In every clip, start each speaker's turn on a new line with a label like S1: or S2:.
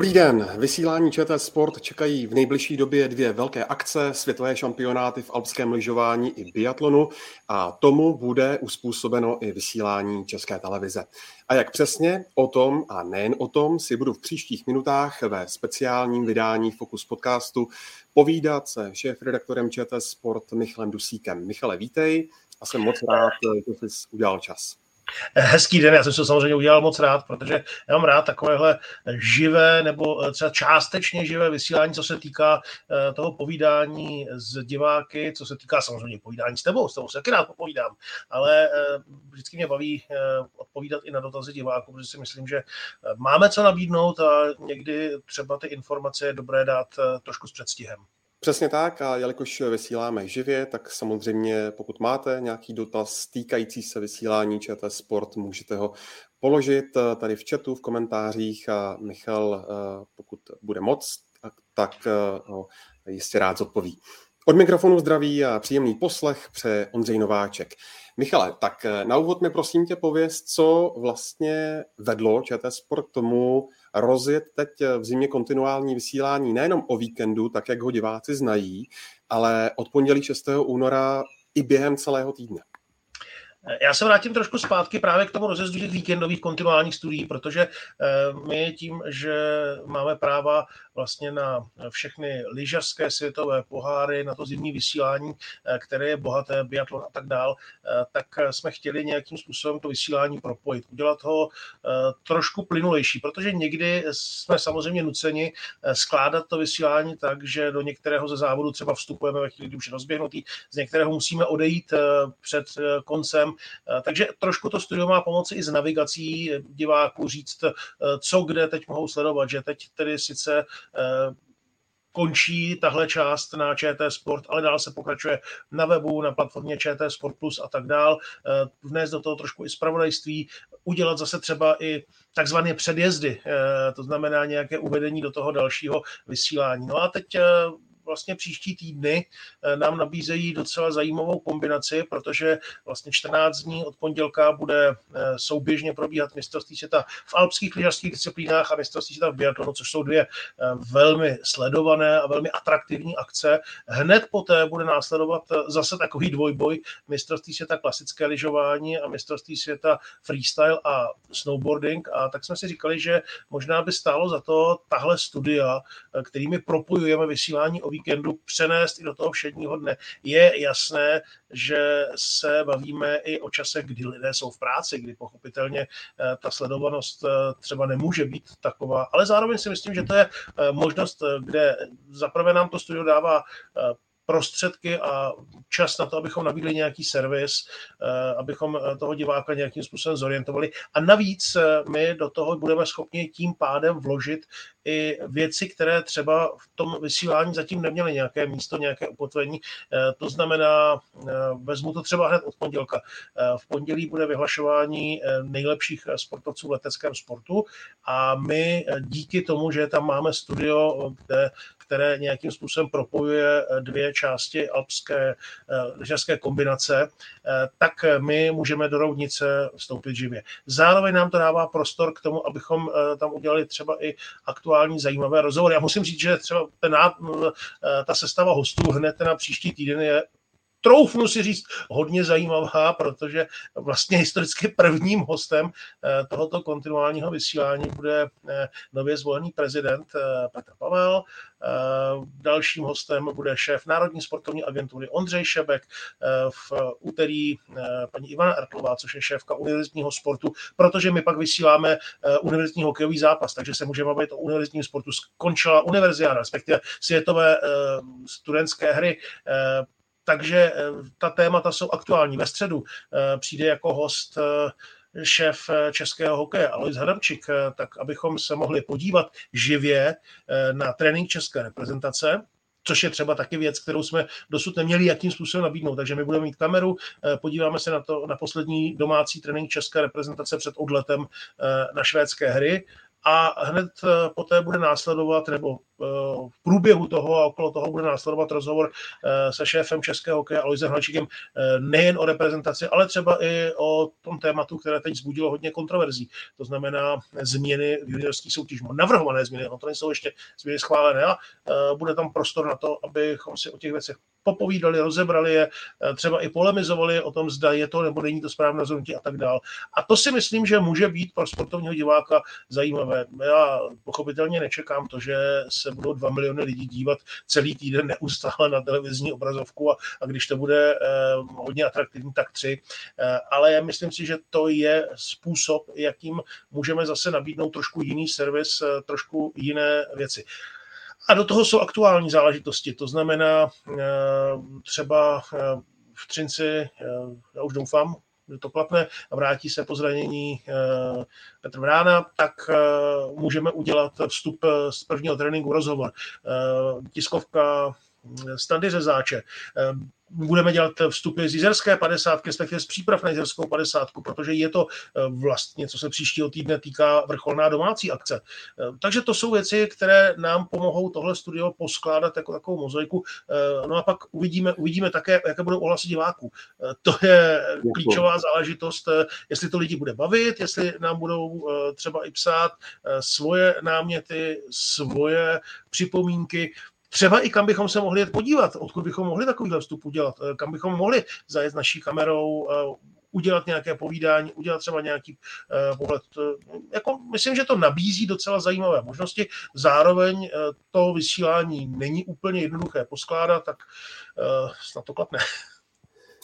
S1: Dobrý den. Vysílání ČT Sport čekají v nejbližší době dvě velké akce, světové šampionáty v alpském lyžování i biatlonu a tomu bude uspůsobeno i vysílání České televize. A jak přesně o tom a nejen o tom si budu v příštích minutách ve speciálním vydání Focus podcastu povídat se šéf-redaktorem ČT Sport Michalem Dusíkem. Michale, vítej a jsem moc rád, že jsi udělal čas.
S2: Hezký den, já jsem se samozřejmě udělal moc rád, protože já mám rád takovéhle živé nebo eh, třeba částečně živé vysílání, co se týká eh, toho povídání s diváky, co se týká samozřejmě povídání s tebou, s tebou se taky rád popovídám, ale eh, vždycky mě baví odpovídat i na dotazy diváků, protože si myslím, že máme co nabídnout a někdy třeba ty informace je dobré dát trošku s předstihem.
S1: Přesně tak a jelikož vysíláme živě, tak samozřejmě pokud máte nějaký dotaz týkající se vysílání ČT Sport, můžete ho položit eh, tady v chatu, v komentářích a Michal, eh, pokud bude moc, tak eh, ho jistě rád zodpoví. Od mikrofonu zdraví a příjemný poslech pře Ondřej Nováček. Michale, tak na úvod mi prosím tě pověz, co vlastně vedlo ČT Sport k tomu, rozjet teď v zimě kontinuální vysílání nejenom o víkendu, tak jak ho diváci znají, ale od pondělí 6. února i během celého týdne.
S2: Já se vrátím trošku zpátky právě k tomu rozjezdu těch víkendových kontinuálních studií, protože eh, my tím, že máme práva vlastně na všechny lyžařské světové poháry, na to zimní vysílání, eh, které je bohaté, biatlon a tak dál, eh, tak jsme chtěli nějakým způsobem to vysílání propojit, udělat ho trošku plynulejší, protože někdy jsme samozřejmě nuceni skládat to vysílání tak, že do některého ze závodů třeba vstupujeme ve chvíli, kdy už je rozběhnutý, z některého musíme odejít před koncem, Eh, takže trošku to studio má pomoci i s navigací diváků, říct, eh, co kde teď mohou sledovat, že teď tedy sice eh, končí tahle část na ČT Sport, ale dál se pokračuje na webu, na platformě ČT Sport Plus a tak dál. Vnést do toho trošku i zpravodajství, udělat zase třeba i takzvané předjezdy, to znamená nějaké uvedení do toho dalšího vysílání. No a teď vlastně příští týdny eh, nám nabízejí docela zajímavou kombinaci, protože vlastně 14 dní od pondělka bude eh, souběžně probíhat mistrovství světa v alpských lyžařských disciplínách a mistrovství světa v biatlonu, což jsou dvě eh, velmi sledované a velmi atraktivní akce. Hned poté bude následovat zase takový dvojboj mistrovství světa klasické lyžování a mistrovství světa freestyle a snowboarding. A tak jsme si říkali, že možná by stálo za to tahle studia, kterými propojujeme vysílání o víkendu přenést i do toho všedního dne. Je jasné, že se bavíme i o čase, kdy lidé jsou v práci, kdy pochopitelně eh, ta sledovanost eh, třeba nemůže být taková, ale zároveň si myslím, že to je eh, možnost, kde zaprvé nám to studio dává prostředky a čas na to, abychom nabídli nějaký servis, eh, abychom eh, toho diváka nějakým způsobem zorientovali. A navíc eh, my do toho budeme schopni tím pádem vložit i věci, které třeba v tom vysílání zatím neměly nějaké místo, nějaké ukotvení. To znamená, vezmu to třeba hned od pondělka. V pondělí bude vyhlašování nejlepších sportovců v leteckém sportu a my díky tomu, že tam máme studio, kde které nějakým způsobem propojuje eh, dvě části alpské eh, lyžařské kombinace, eh, tak my můžeme do Roudnice vstoupit živě. Zároveň nám to dává prostor k tomu, abychom tam udělali třeba i aktuální zajímavé rozhovory. Já musím říct, že třeba ten, ta sestava hostů hned na příští týden je troufnu si říct, hodně zajímavá, protože vlastně historicky prvním hostem eh, tohoto kontinuálního vysílání bude eh, nově zvolený prezident eh, Petr Pavel. Dalším hostem bude šéf Národní sportovní agentury Ondřej Šebek. V úterý paní Ivana Ertlová, což je šéfka univerzitního sportu, protože my pak vysíláme univerzitní hokejový zápas, takže se můžeme bavit o univerzitním sportu. Skončila univerziáda, respektive světové studentské hry takže eh, ta témata jsou aktuální. Ve středu eh, přijde jako host eh, šéf českého hokeje Alois Hadamčík, tak abychom se mohli podívat živě na trénink české reprezentace, což je třeba taky věc, kterou jsme dosud neměli jakým způsobem nabídnout. Takže my budeme mít kameru, podíváme se na to na poslední domácí trénink české reprezentace před odletem na švédské hry a hned poté bude následovat, nebo v průběhu toho a okolo toho bude následovat rozhovor se šéfem českého hokeje Aloisem Hlačíkem nejen o reprezentaci, ale třeba i o tom tématu, které teď zbudilo hodně kontroverzí. To znamená změny v juniorských soutěžích, navrhované změny, no to nejsou ještě změny schválené a bude tam prostor na to, abychom si o těch věcech popovídali, rozebrali je, eh, třeba i polemizovali o tom, zda je to nebo není to správné rozhodnutí a tak dál. A to si myslím, že může být pro sportovního diváka zajímavé. Já pochopitelně nečekám to, že se budou dva miliony lidí dívat celý týden neustále na televizní obrazovku a, a když to bude eh, hodně atraktivní, tak tři. Eh, ale myslím si, že to je způsob, jakým můžeme zase nabídnout trošku jiný servis, eh, trošku jiné věci. A do toho jsou aktuální záležitosti, to znamená eh, třeba eh, v Třinci, eh, já už doufám, že to klapne a vrátí se po zranění Petr Vrána, tak můžeme udělat vstup z prvního tréninku rozhovor. Tiskovka Standy Řezáče budeme dělat vstupy z jizerské 50, respektive z příprav na jizerskou 50, protože je to eh, vlastně, co se příštího týdne týká vrcholná domácí akce. Eh, takže to jsou věci, které nám pomohou tohle studio poskládat jako takovou mozaiku. No a pak uvidíme, uvidíme také, jaké budou ohlasy diváků. To je klíčová záležitost, jestli to lidi bude bavit, jestli nám budou třeba i psát svoje náměty, svoje připomínky třeba i kam bychom se mohli jet podívat, odkud bychom mohli takovýhle vstup udělat, eh, kam bychom mohli zajet naší kamerou, eh, udělat nějaké povídání, udělat třeba nějaký uh, pohled. Jako, myslím, že to nabízí docela zajímavé možnosti. Zároveň to vysílání není úplně jednoduché poskládat, tak snad to klapne.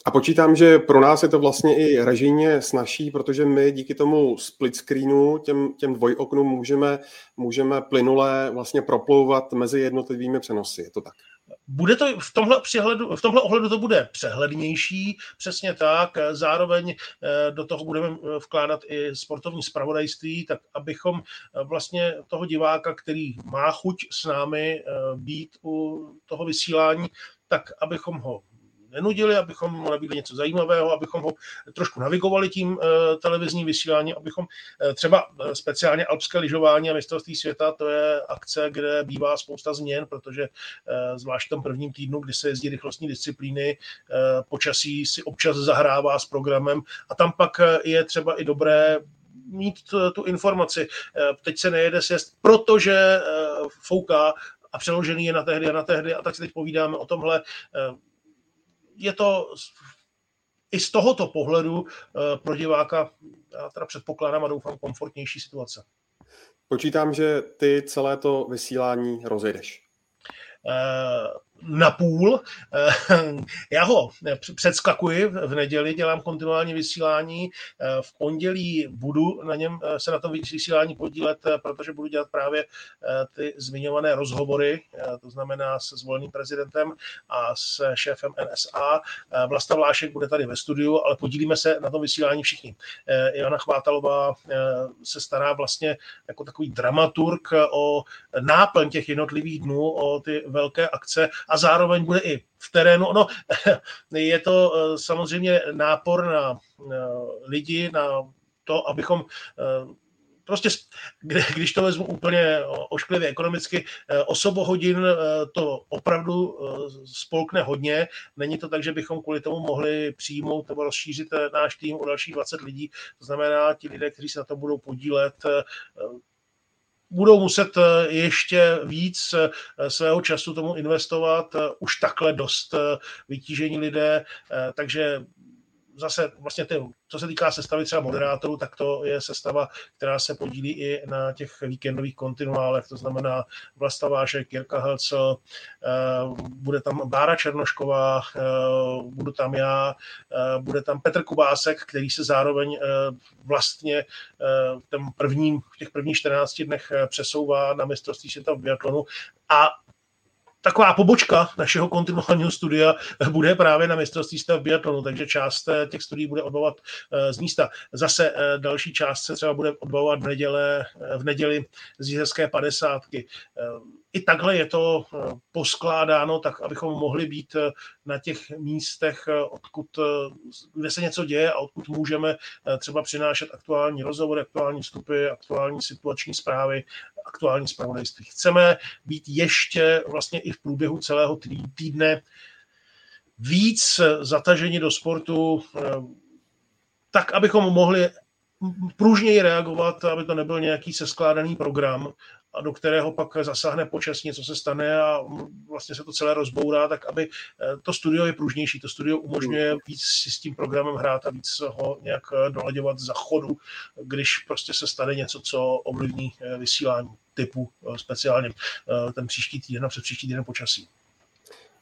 S1: A počítám, že pro nás je to vlastně i režijně snažší, protože my díky tomu split screenu, těm, těm dvojoknům můžeme, můžeme plynule vlastně proplouvat mezi jednotlivými přenosy. Je to tak?
S2: Bude to v tomhle, přihledu, v tomhle ohledu to bude přehlednější, přesně tak. Zároveň eh, do toho budeme eh, vkládat i sportovní spravodajství, tak abychom eh, vlastně toho diváka, který má chuť s námi být u toho vysílání, tak abychom ho nenudili, abychom mu nabídli něco zajímavého, abychom ho trošku navigovali tím eh, televizním vysíláním, abychom eh, třeba eh, speciálně alpské lyžování a mistrovství světa, to je akce, kde bývá spousta změn, protože zvlášť v tom prvním týdnu, kdy se jezdí rychlostní disciplíny, počasí si občas zahrává s programem a tam pak je třeba i dobré mít tu informaci. Teď se nejede sjezd, protože fouká a přeložený je na tehdy a na tehdy a tak si teď povídáme o tomhle je to i z tohoto pohledu eh, pro diváka, já teda předpokládám a doufám, komfortnější situace.
S1: Počítám, že ty celé to vysílání rozjedeš.
S2: Eh, na půl. Eh, já ho předskakuji v neděli, dělám kontinuální vysílání. Eh, v pondělí budu na něm se na tom vysílání podílet, protože budu dělat právě ty zmiňované rozhovory, to znamená se zvoleným prezidentem a s šéfem NSA. Vlasta Vlášek bude tady ve studiu, ale podílíme se na tom vysílání všichni. Jana Chvátalová se stará vlastně jako takový dramaturg o náplň těch jednotlivých dnů, o ty velké akce a zároveň bude i v terénu. No, je to eh, samozřejmě nápor na lidi, na to, abychom eh, prostě, když to vezmu úplně ošklivě ekonomicky, eh, osobo hodin to opravdu spolkne hodně. Není to tak, že bychom kvůli tomu mohli přijmout nebo rozšířit náš tým o dalších 20 lidí. To znamená, ti lidé, kteří se na to budou podílet, budou muset eh, ještě víc eh, svého času tomu investovat, eh, už takhle dost vytížení lidé, takže zase vlastně ty, co se týká sestavy třeba moderátorů, tak to je sestava, která se podílí i na těch víkendových kontinuálech, to znamená Vlasta Vášek, Jirka Helcel, eh, bude tam Bára Černošková, eh, budu tam já, eh, bude tam Petr Kubásek, který se zároveň vlastně v, prvním, v těch prvních 14 dnech přesouvá na mistrovství světa v biatlonu. A taková pobočka našeho kontinuálního studia bude právě na mistrovství stav biatlonu, takže část těch studií bude odbavovat z místa. Zase další část se třeba bude odbavovat v, neděle, v neděli z jízerské padesátky i takhle je to eh, poskládáno, tak abychom mohli být eh, na těch místech, eh, odkud, kde se něco děje a odkud můžeme třeba přinášet aktuální rozhovory, aktuální vstupy, aktuální situační zprávy, aktuální zpravodajství. Chceme být ještě vlastně i v průběhu celého týdne víc zataženi do sportu, tak, abychom mohli pružněji reagovat, aby to nebyl nějaký seskládaný program, a do kterého pak zasáhne počas, něco se stane a vlastně se to celé rozbourá, tak aby eh, to studio je pružnější, to studio umožňuje víc si s tím programem hrát a víc ho nějak eh, dolaďovat za chodu, když prostě se stane něco, co ovlivní eh, vysílání typu speciálně ten příští týden a před příští týden počasí.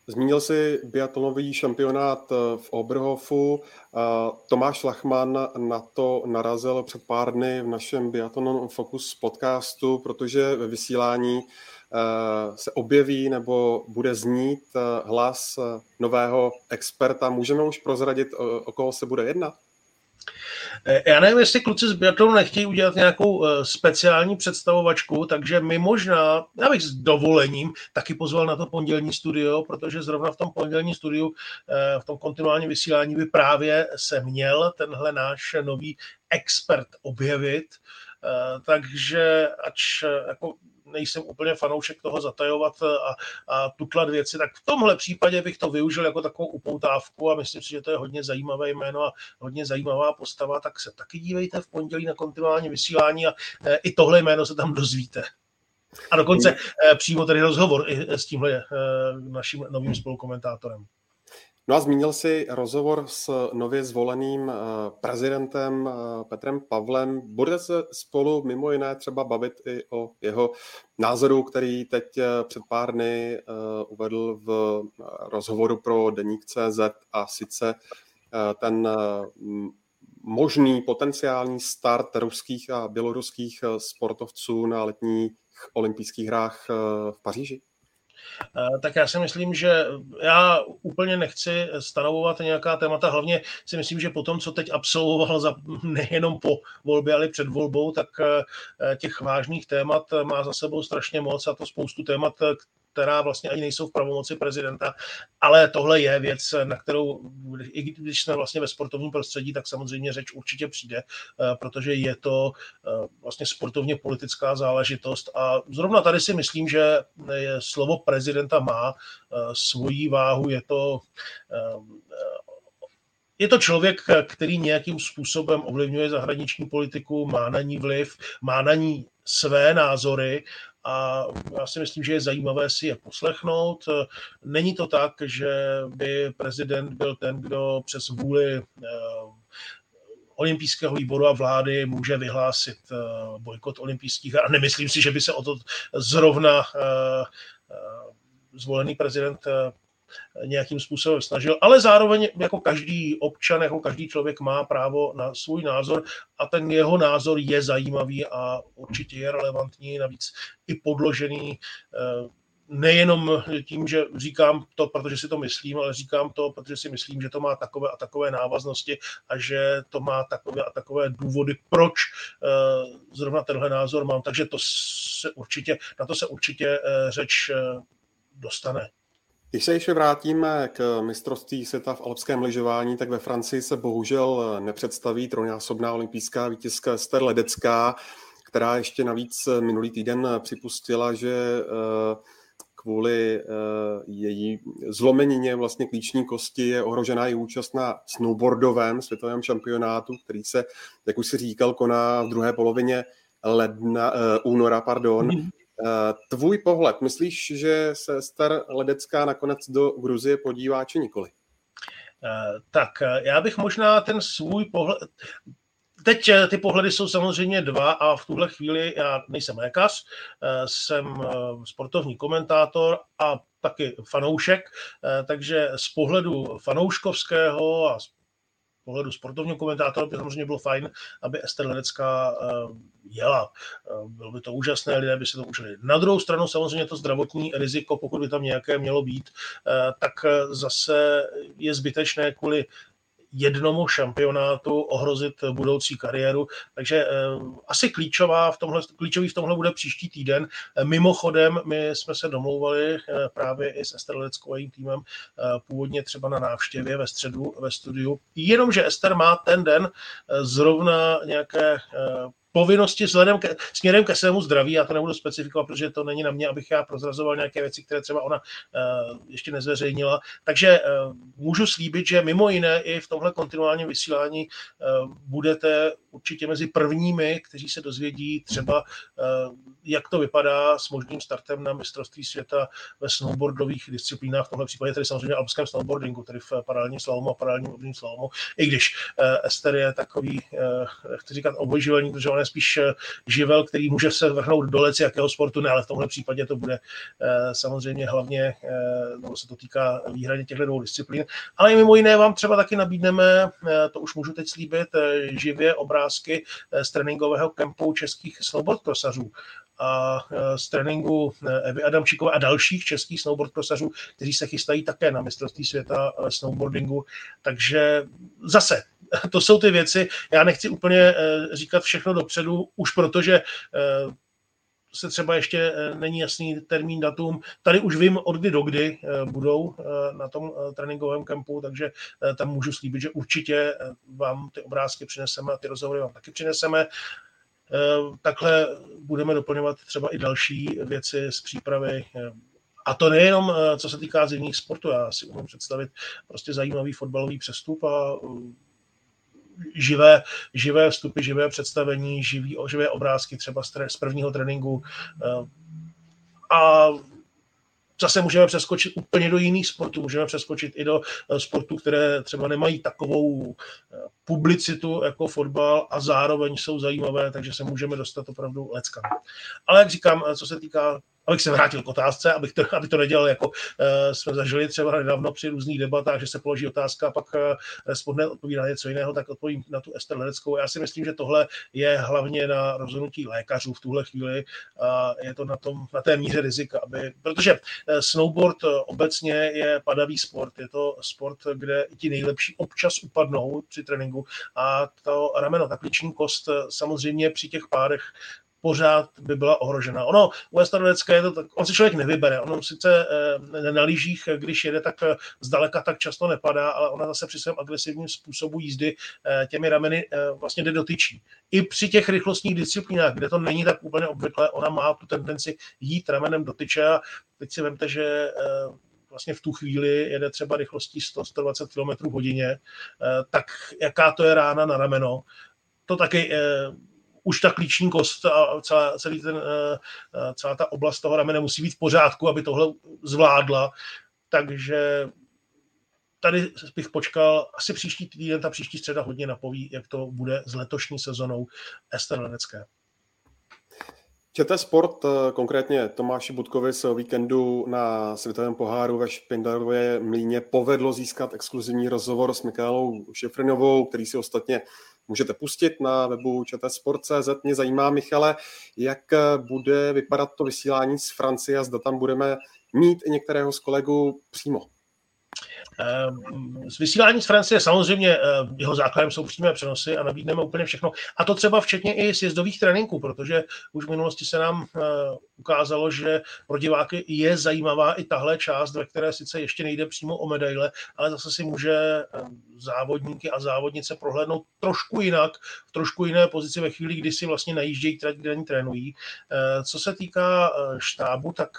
S1: Zmínil si biatlonový šampionát eh, v Oberhofu. Eh, Tomáš Lachman na to narazil před pár dny v našem Biathlon Focus podcastu, protože ve vysílání eh, se objeví nebo bude znít hlas nového experta. Můžeme už prozradit, o koho se bude jednat?
S2: Eh, já nevím, jestli kluci z biatlonu nechtějí udělat nějakou eh, speciální představovačku, takže my možná, já bych s dovolením taky pozval na to pondělní studio, protože zrovna v tom pondělní studiu, eh, v tom kontinuálním vysílání by právě se měl tenhle náš nový expert objevit. Takže ač jako nejsem úplně fanoušek toho zatajovat a, a tutlat věci, tak v tomhle případě bych to využil jako takovou upoutávku a myslím si, že to je hodně zajímavé jméno a hodně zajímavá postava, tak se taky dívejte v pondělí na kontinuální vysílání a e, i tohle jméno se tam dozvíte. A dokonce e, přímo tady rozhovor i s tímhle e, naším novým spolukomentátorem.
S1: No a zmínil si rozhovor s nově zvoleným eh, prezidentem eh, Petrem Pavlem. Budete se spolu mimo jiné třeba bavit i o jeho názoru, který teď eh, před pár dny uvedl v rozhovoru pro Deník CZ a sice ten možný potenciální start ruských a běloruských sportovců na letních olympijských hrách v Paříži?
S2: Eh, tak já si myslím, že já úplně nechci stanovovat nějaká témata, hlavně si myslím, že po tom, co teď absolvoval za, nejenom po volbě, ale před volbou, tak eh, těch vážných témat má za sebou strašně moc a to spoustu témat, která vlastně ani nejsou v pravomoci prezidenta, ale tohle je věc, na kterou, i když jsme vlastně ve sportovním prostředí, tak samozřejmě řeč určitě přijde, eh, protože je to eh, vlastně sportovně politická záležitost. A zrovna tady si myslím, že slovo prezidenta má eh, svoji váhu, je to je to člověk, který nějakým způsobem ovlivňuje zahraniční politiku, má na ní vliv, má na ní své názory a já si myslím, že je zajímavé si je poslechnout. Není to tak, že by prezident byl ten, kdo přes vůli eh, olympijského výboru a vlády může vyhlásit eh, bojkot olympijských. A nemyslím si, že by se o to zrovna eh, zvolený prezident nějakým způsobem snažil, ale zároveň jako každý občan, jako každý člověk má právo na svůj názor a ten jeho názor je zajímavý a určitě je relevantní, navíc i podložený eh, nejenom tím, že říkám to, protože si to myslím, ale říkám to, protože si myslím, že to má takové a takové návaznosti a že to má takové a takové důvody, proč uh, zrovna tenhle názor mám. Takže to se určitě, na to se určitě uh, řeč dostane.
S1: Když se ještě vrátíme k mistrovství světa v alpském lyžování, tak ve Francii se bohužel nepředstaví trojnásobná olympijská vítězka Ester Ledecká, která ještě navíc minulý týden připustila, že eh, kvůli eh, její zlomenině vlastně klíční kosti je ohrožená i účast na snowboardovém světovém šampionátu, který se, jak už si říkal, koná v druhé polovině ledna, uh, února, pardon. Mm. Eh, tvůj pohled, myslíš, že se Star Ledecká nakonec do Gruzie podívá, či nikoli?
S2: Eh, tak eh, já bych možná ten svůj pohled, Teď ty pohledy jsou samozřejmě dva a v tuhle chvíli já nejsem lékař, jsem sportovní komentátor a taky fanoušek, takže z pohledu fanouškovského a pohledu sportovního komentátora by samozřejmě bylo fajn, aby Ester Lenecká jela. Bylo by to úžasné, lidé by se to užili. Na druhou stranu samozřejmě to zdravotní riziko, pokud by tam nějaké mělo být, tak zase je zbytečné kvůli jednomu šampionátu ohrozit budoucí kariéru. Takže uh, asi klíčová v tomhle, klíčový v tomhle bude příští týden. Uh, mimochodem, my jsme se domlouvali uh, právě i s Ester Leckovým týmem původně třeba na návštěvě ve středu ve studiu. Jenomže Ester má ten den zrovna nějaké povinnosti vzhledem ke, směrem ke svému zdraví, já to nebudu specifikovat, protože to není na mě, abych já prozrazoval nějaké věci, které třeba ona uh, ještě nezveřejnila. Takže uh, můžu slíbit, že mimo jiné i v tomhle kontinuálním vysílání uh, budete určitě mezi prvními, kteří se dozvědí třeba, uh, jak to vypadá s možným startem na mistrovství světa ve snowboardových disciplínách, v tomhle případě tedy samozřejmě alpském snowboardingu, tedy v paralelním slalomu a paralelním obním slalomu, i když uh, Ester je takový, uh, chci říkat, obojživelník, protože on je spíš eh, živel, který může se vrhnout do leci jakého sportu, ne, ale v tomhle případě to bude eh, samozřejmě hlavně, eh, nebo se to týká výhradně těchto dvou disciplín. Ale i mimo jiné vám třeba taky nabídneme, to už můžu teď slíbit, živě obrázky z tréninkového kempu českých snowboardkrosařů a z tréninku Evy Adamčíkové a dalších českých snowboardkrosařů, kteří se chystají také na mistrovství světa snowboardingu. Takže zase to jsou ty věci. Já nechci úplně říkat všechno dopředu, už protože se třeba ještě není jasný termín, datum. Tady už vím, od kdy do kdy budou na tom tréninkovém kempu, takže tam můžu slíbit, že určitě vám ty obrázky přineseme a ty rozhovory vám taky přineseme. Takhle budeme doplňovat třeba i další věci z přípravy a to nejenom, co se týká zimních sportů, já si umím představit prostě zajímavý fotbalový přestup a živé, živé vstupy, živé představení, živý, živé obrázky třeba z prvního tréninku. Eh, a zase můžeme přeskočit úplně do jiných sportů, můžeme přeskočit i do eh, sportů, které třeba nemají takovou eh, publicitu jako fotbal a zároveň jsou zajímavé, takže se můžeme dostat opravdu leckam. Ale jak říkám, co se týká abych se vrátil k otázce, abych to, aby to nedělal jako uh, jsme zažili třeba nedávno při různých debatách, že se položí otázka a pak uh, respondent odpoví na něco jiného, tak odpovím na tu Ester Ledeckou. Já si myslím, že tohle je hlavně na rozhodnutí lékařů v tuhle chvíli a je to na, tom, na té míře rizika, aby, protože uh, snowboard obecně je padavý sport, je to sport, kde ti nejlepší občas upadnou při tréninku a to rameno, ta klíční kost samozřejmě při těch párech pořád by byla ohrožena. Ono u Estarodecka je to tak, on si člověk nevybere. Ono sice eh, na lyžích, když jede, tak eh, zdaleka tak často nepadá, ale ona zase při svém agresivním způsobu jízdy eh, těmi rameny vlastně jde dotyčí. I při těch rychlostních disciplínách, kde to není tak úplně obvyklé, ona má tu tendenci jít ramenem dotyče a teď si vemte, že vlastně v tu chvíli jede třeba rychlostí 100-120 km hodině, tak jaká to je rána na rameno, to taky už ta klíční kost a celá, celý ten, eh, eh, celá ta oblast toho ramene musí být v pořádku, aby tohle zvládla. Takže tady bych počkal, asi příští týden, ta příští středa hodně napoví, jak to bude s letošní sezonou Ester Lenecké.
S1: ČT Sport, eh, konkrétně Tomáši Budkovi se o víkendu na světovém poháru ve Špindlerově mlíně povedlo získat exkluzivní rozhovor s Michálou Šefrinovou, který si ostatně můžete pustit na webu čtsport.cz. Mě zajímá, Michale, jak bude vypadat to vysílání z Francie a zda tam budeme mít i některého z kolegů přímo.
S2: Ehm, z vysílání z Francie samozřejmě ehm, jeho základem jsou přímé přenosy a nabídneme úplně všechno. A to třeba včetně i sjezdových tréninků, protože už v minulosti se nám ehm, ukázalo, že pro diváky je zajímavá i tahle část, ve které sice ještě nejde přímo o medaile, ale zase si může závodníky a závodnice prohlédnout trošku jinak, v trošku jiné pozici ve chvíli, kdy si vlastně najíždějí kde ani trénují. Co se týká štábu, tak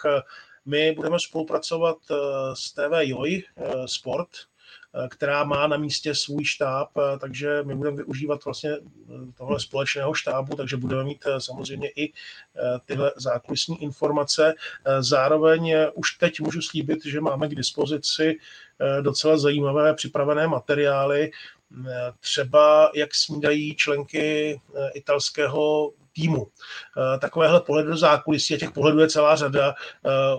S2: my budeme spolupracovat eh, s TV Joj eh, Sport, eh, která má na místě svůj štáb, takže my budeme využívat vlastně tohle společného štábu, takže budeme mít samozřejmě i tyhle zákulisní informace. Zároveň už teď můžu slíbit, že máme k dispozici docela zajímavé připravené materiály, třeba jak snídají členky italského týmu. Takovéhle pohled do zákulisí a těch pohledů je celá řada.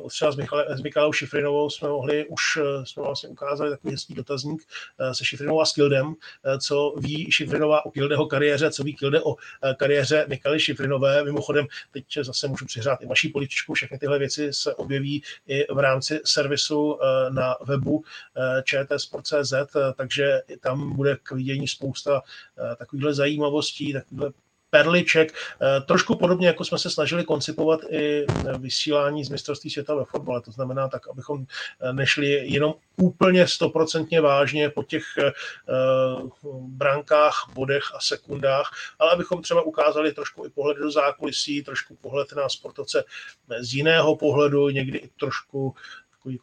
S2: Třeba s, Michale, s Michalou Šifrinovou jsme mohli už jsme vlastně ukázali takový hezký dotazník se Šifrinovou a Skildem, co ví Šifrinová o Kildeho kariéře, co ví Kilde o kariéře Michaly Šifrinové. Mimochodem, teď zase můžu přihrát i vaší političku, všechny tyhle věci se objeví i v rámci servisu na webu čtsport.cz, takže tam bude k vidění spousta takovýchhle zajímavostí, takovýchhle perliček. Eh, trošku podobně, jako jsme se snažili koncipovat i vysílání z mistrovství světa ve fotbale. To znamená tak, abychom eh, nešli jenom úplně stoprocentně vážně po těch eh, brankách, bodech a sekundách, ale abychom třeba ukázali trošku i pohled do zákulisí, trošku pohled na sportovce z jiného pohledu, někdy i trošku takový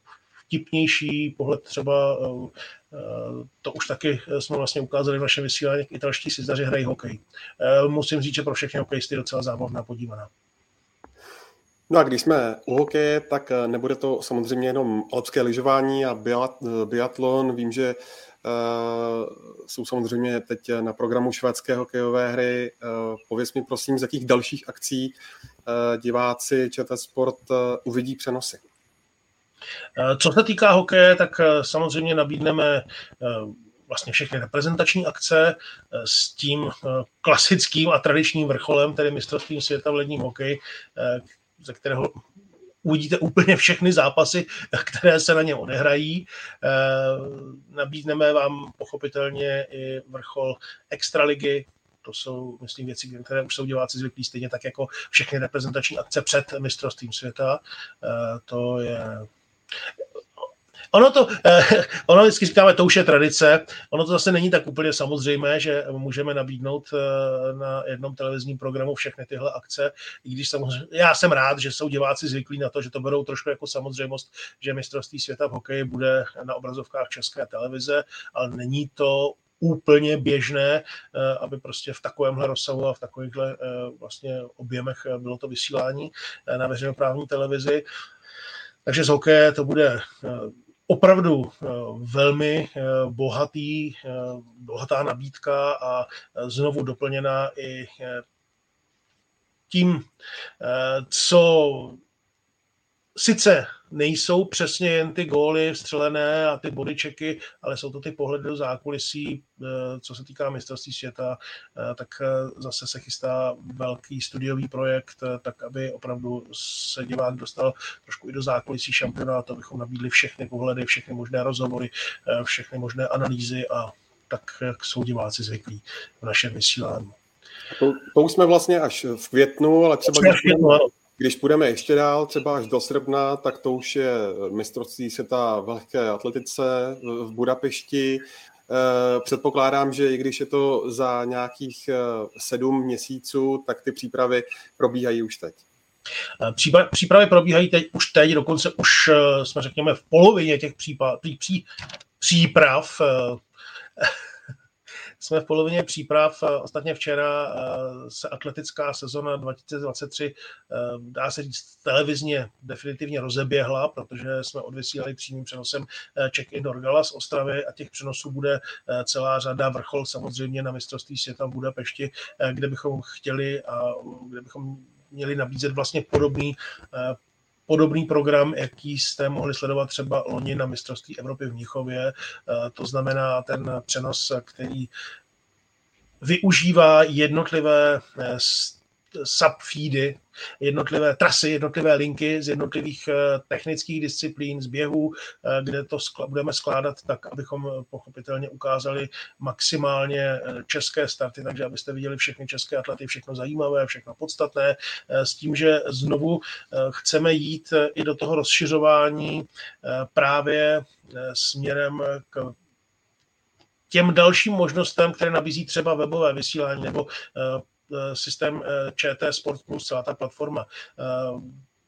S2: vtipnější pohled třeba to už taky jsme vlastně ukázali v našem vysílání, jak italští sizdaři hrají hokej. Eh, musím říct, že pro všechny hokejisty docela zábavná podívaná.
S1: No a když jsme u hokeje, tak eh, nebude to samozřejmě jenom alpské lyžování a eh, biatlon. Vím, že jsou samozřejmě teď na programu švédské hokejové hry. Pověz mi prosím, z jakých dalších akcí diváci ČT Sport uvidí přenosy.
S2: Eh, co se týká hokeje, tak eh, samozřejmě nabídneme eh, vlastně všechny reprezentační akce s tím klasickým a tradičním vrcholem, tedy mistrovstvím světa v ledním hokeji, ze kterého uvidíte úplně všechny zápasy, které se na něm odehrají. Nabídneme vám pochopitelně i vrchol extraligy, to jsou, myslím, věci, které už jsou diváci zvyklí stejně tak jako všechny reprezentační akce před mistrovstvím světa. To je Ono to, eh, ono vždycky říkáme, to už je tradice, ono to zase není tak úplně samozřejmé, že můžeme nabídnout eh, na jednom televizním programu všechny tyhle akce, i když samozřejmě, já jsem rád, že jsou diváci zvyklí na to, že to berou trošku jako samozřejmost, že mistrovství světa v hokeji bude na obrazovkách české televize, ale není to úplně běžné, eh, aby prostě v takovémhle rozsahu a v takovýchhle vlastně objemech bylo to vysílání na veřejnoprávní televizi. Takže z hokeje to bude eh, opravdu eh, velmi eh, bohatý, bohatá nabídka a znovu doplněná i tím, co sice nejsou přesně jen ty góly vstřelené a ty bodyčeky, ale jsou to ty pohledy do zákulisí, eh, co se týká mistrovství světa, eh, tak eh, zase se chystá velký studiový projekt, tak aby opravdu se divák dostal trošku i do zákulisí šampionátu, abychom nabídli všechny pohledy, všechny možné rozhovory, všechny možné analýzy a tak, jak jsou diváci zvyklí v našem vysílání.
S1: To, to už jsme vlastně až v květnu, ale třeba... Když když půjdeme ještě dál, třeba až do srpna, tak to už je mistrovství světa v lehké atletice v Budapešti. Eh, předpokládám, že i když je to za nějakých eh, sedm měsíců, tak ty přípravy probíhají už teď.
S2: Eh, přípravy probíhají teď, už teď, dokonce už jsme řekněme v polovině těch příprav, pří, pří, příprav jsme v polovině příprav. Ostatně včera eh, se atletická sezona 2023, eh, dá se říct, televizně definitivně rozeběhla, protože jsme odvysílali přímým přenosem eh, check-in Dorgala z Ostravy a těch přenosů bude celá řada vrchol samozřejmě na mistrovství světa v Budapešti, kde bychom chtěli a kde bychom měli nabízet vlastně podobný podobný program, jaký jste mohli sledovat třeba loni na mistrovství Evropy v Mnichově. Eh, to znamená ten přenos, který využívá jednotlivé eh, subfeedy, jednotlivé trasy, jednotlivé linky z jednotlivých eh, technických disciplín, z běhů, eh, kde to skla, budeme skládat tak, abychom pochopitelně ukázali maximálně eh, české starty, takže abyste viděli všechny české atlety, všechno zajímavé, všechno podstatné, s tím, že znovu chceme jít i do toho rozšiřování právě směrem k těm dalším možnostem, které nabízí třeba webové vysílání nebo systém eh, ČT Sport Plus, celá ta platforma.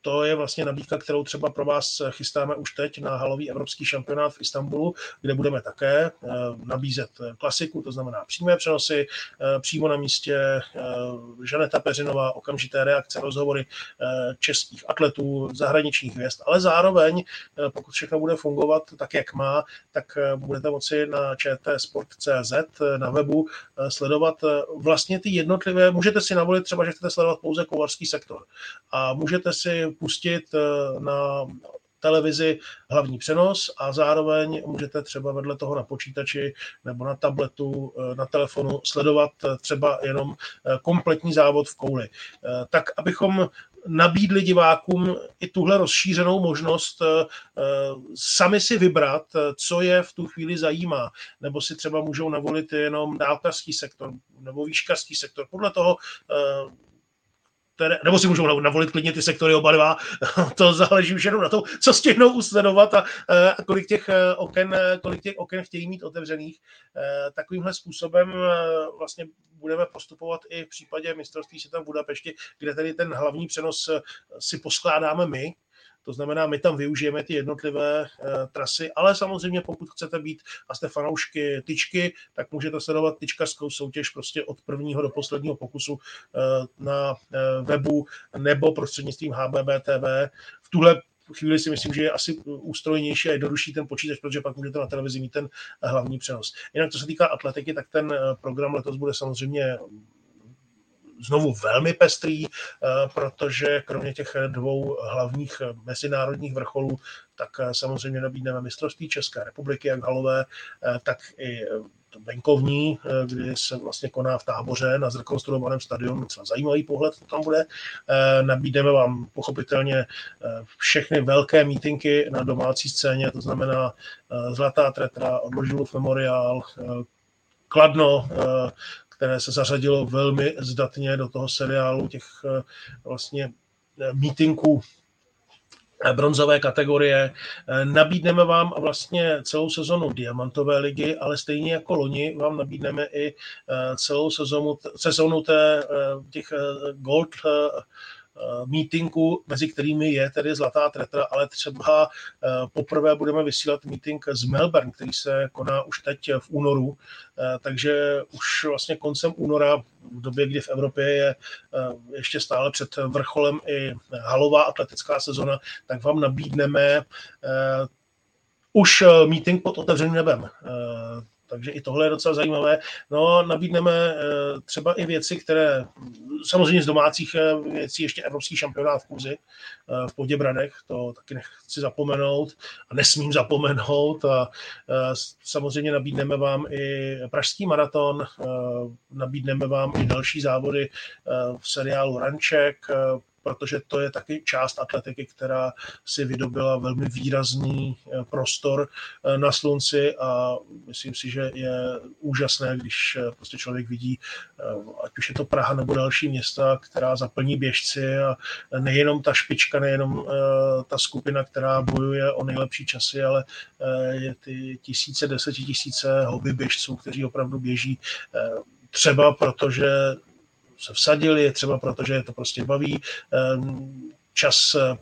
S2: Eh, to je vlastně nabídka, kterou třeba pro vás chystáme už teď na halový evropský šampionát v Istanbulu, kde budeme také nabízet klasiku, to znamená přímé přenosy, přímo na místě Žaneta Peřinová, okamžité reakce, rozhovory českých atletů, zahraničních hvězd, ale zároveň, pokud všechno bude fungovat tak, jak má, tak budete moci na čtsport.cz na webu sledovat vlastně ty jednotlivé, můžete si navolit třeba, že chcete sledovat pouze kovarský sektor a můžete si pustit eh, na televizi hlavní přenos a zároveň můžete třeba vedle toho na počítači nebo na tabletu, eh, na telefonu sledovat eh, třeba jenom kompletní závod v kouli. Tak, abychom nabídli divákům i tuhle rozšířenou možnost sami si vybrat, co je v tu chvíli zajímá, nebo si třeba můžou navolit jenom dálkařský sektor nebo výškařský sektor. Podle toho, které, nebo si můžou navolit klidně ty sektory oba dva, to záleží už jenom na tom, co stihnou usledovat a, a kolik, těch eh, oken, eh, kolik těch oken chtějí mít otevřených. Eh, takovýmhle způsobem vlastně budeme postupovat i v případě mistrovství světa v Budapešti, kde tedy ten hlavní přenos si poskládáme my, to znamená, my tam využijeme ty jednotlivé uh, trasy, ale samozřejmě pokud chcete být a jste fanoušky tyčky, tak můžete sledovat tyčkařskou soutěž prostě od prvního do posledního pokusu uh, na uh, webu nebo prostřednictvím HBB TV. V tuhle chvíli si myslím, že je asi ústrojnější a jednodušší ten počítač, protože pak můžete na televizi mít ten hlavní přenos. Jinak, co se týká atletiky, tak ten program letos bude samozřejmě znovu velmi pestrý, eh, protože kromě těch dvou hlavních mezinárodních vrcholů, tak eh, samozřejmě nabídneme mistrovství České republiky, jak halové, eh, tak i venkovní, kdy se vlastně koná v táboře na zrekonstruovaném stadionu. Docela zajímavý pohled to tam bude. Nabídeme vám pochopitelně všechny velké mítinky na domácí scéně, to znamená Zlatá tretra, Odložilův memoriál, Kladno, které se zařadilo velmi zdatně do toho seriálu těch eh, vlastně eh, mítinků eh, bronzové kategorie. Nabídneme vám vlastně celou sezonu Diamantové ligy, ale stejně jako loni vám nabídneme i celou sezonu, sezonu té, těch Gold Eh, meetingu, mezi kterými je tedy Zlatá tretra, ale třeba eh, poprvé budeme vysílat meeting z Melbourne, který se koná už teď v únoru, eh, takže už vlastně koncem února, v době, kdy v Evropě je ještě stále před vrcholem i halová atletická sezona, tak vám nabídneme už meeting pod otevřeným nebem. Takže i tohle je docela zajímavé. No, nabídneme eh, třeba i věci, které samozřejmě z domácích eh, věcí ještě evropský šampionát v Kuzi eh, v Poděbradech, to taky nechci zapomenout a nesmím zapomenout a samozřejmě nabídneme vám i pražský maraton, nabídneme vám i další závody v seriálu Ranček, protože to je taky část atletiky, která si vydobila velmi výrazný eh, prostor eh, na slunci a myslím si, že je úžasné, když eh, prostě člověk vidí, ať už je to Praha nebo další města, která zaplní běžci a nejenom ta špička, nejenom ta skupina, která bojuje o nejlepší časy, ale je ty tisíce, desetitisíce hobby běžců, kteří opravdu běží třeba protože se vsadili, třeba proto, že je to prostě baví. Ehm, čas eh,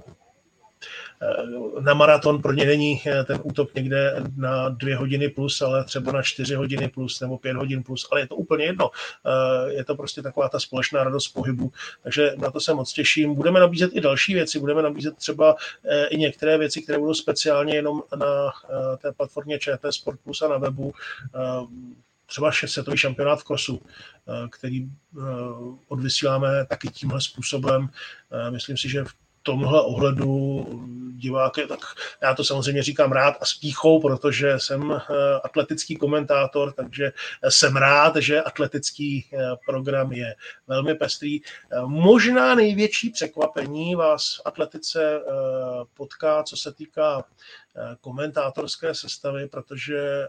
S2: na maraton pro ně není eh, ten útok někde na dvě hodiny plus, ale třeba na čtyři hodiny plus nebo pět hodin plus, ale je to úplně jedno. Eh, je to prostě taková ta společná radost pohybu, takže na to se moc těším. Budeme nabízet i další věci, budeme nabízet třeba i některé věci, které budou speciálně jenom na té platformě ČT Sport Plus a na webu třeba světový šampionát v krosu, eh, který eh, odvysíláme taky tímhle způsobem. Eh, myslím si, že v tomhle ohledu diváky, tak já to samozřejmě říkám rád a spíchou, protože jsem atletický komentátor, takže jsem rád, že atletický program je velmi pestrý. Možná největší překvapení vás v atletice potká, co se týká komentátorské sestavy, protože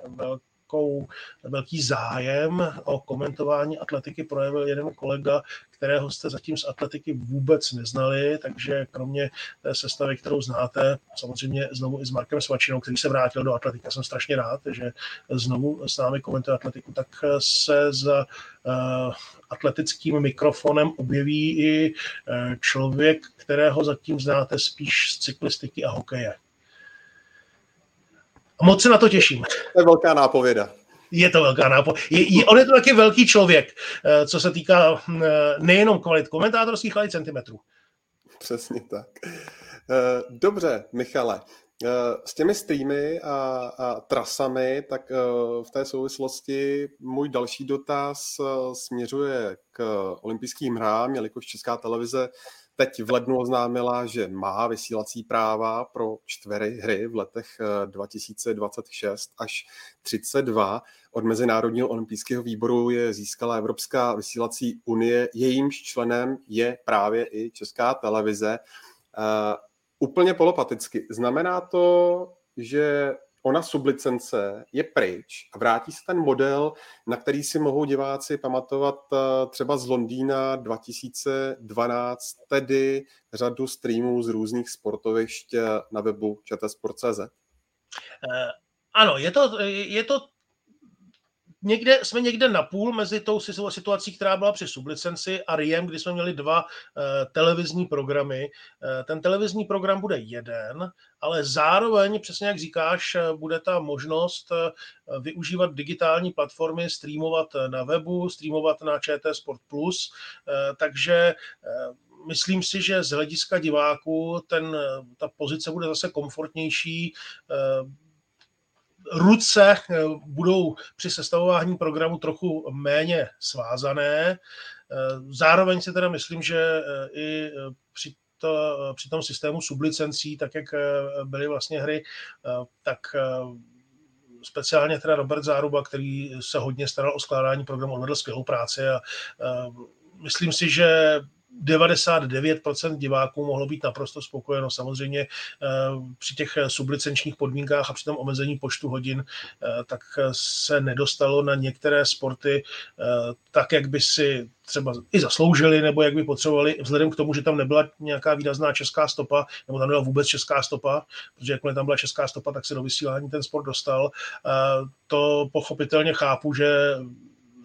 S2: velkou, velký zájem o komentování atletiky projevil jeden kolega, kterého jste zatím z atletiky vůbec neznali, takže kromě té sestavy, kterou znáte, samozřejmě znovu i s Markem Svačinou, který se vrátil do atletiky, jsem strašně rád, že znovu s námi komentuje atletiku, tak se za uh, atletickým mikrofonem objeví i uh, člověk, kterého zatím znáte spíš z cyklistiky a hokeje. A moc se na to těším.
S1: To je velká nápověda.
S2: Je to velká nápo. Je, je, on je to taky velký člověk, eh, co se týká eh, nejenom kvalit komentátorských, ale i centimetrů.
S1: Přesně tak. Eh, dobře, Michale. S těmi streamy a, a trasami, tak v té souvislosti můj další dotaz směřuje k olympijským hrám, jelikož Česká televize teď v lednu oznámila, že má vysílací práva pro čtvery hry v letech 2026 eh, až 32. Od Mezinárodního olympijského výboru je získala Evropská vysílací unie, jejímž členem je právě i Česká televize. Uh, úplně polopaticky. Znamená to, že ona sublicence je pryč a vrátí se ten model, na který si mohou diváci pamatovat eh, třeba z Londýna 2012, tedy řadu streamů z různých sportovišť eh, na webu čtsport.cz.
S2: Eh, ano, je to, je to někde, jsme někde na půl mezi tou situací, která byla při sublicenci a RIEM, kdy jsme měli dva uh, televizní programy. Uh, ten televizní program bude jeden, ale zároveň, přesně jak říkáš, uh, bude ta možnost využívat digitální platformy, streamovat na webu, streamovat na ČT Sport+, Plus, takže myslím si, že z hlediska diváků ten, ta pozice bude zase komfortnější ruce eh, budou při sestavování programu trochu méně svázané. Eh, zároveň si teda myslím, že eh, i při, to, při tom systému sublicencí, tak jak byly vlastně hry, tak speciálně teda Robert Záruba, který se hodně staral o skládání programu, odvedl skvělou práci a myslím si, že 99% diváků mohlo být naprosto spokojeno. Samozřejmě eh, při těch sublicenčních podmínkách a při tom omezení počtu hodin, eh, tak se nedostalo na některé sporty eh, tak, jak by si třeba i zasloužili, nebo jak by potřebovali, vzhledem k tomu, že tam nebyla nějaká výrazná česká stopa, nebo tam nebyla vůbec česká stopa, protože jakmile tam byla česká stopa, tak se do vysílání ten sport dostal. To pochopitelně chápu, že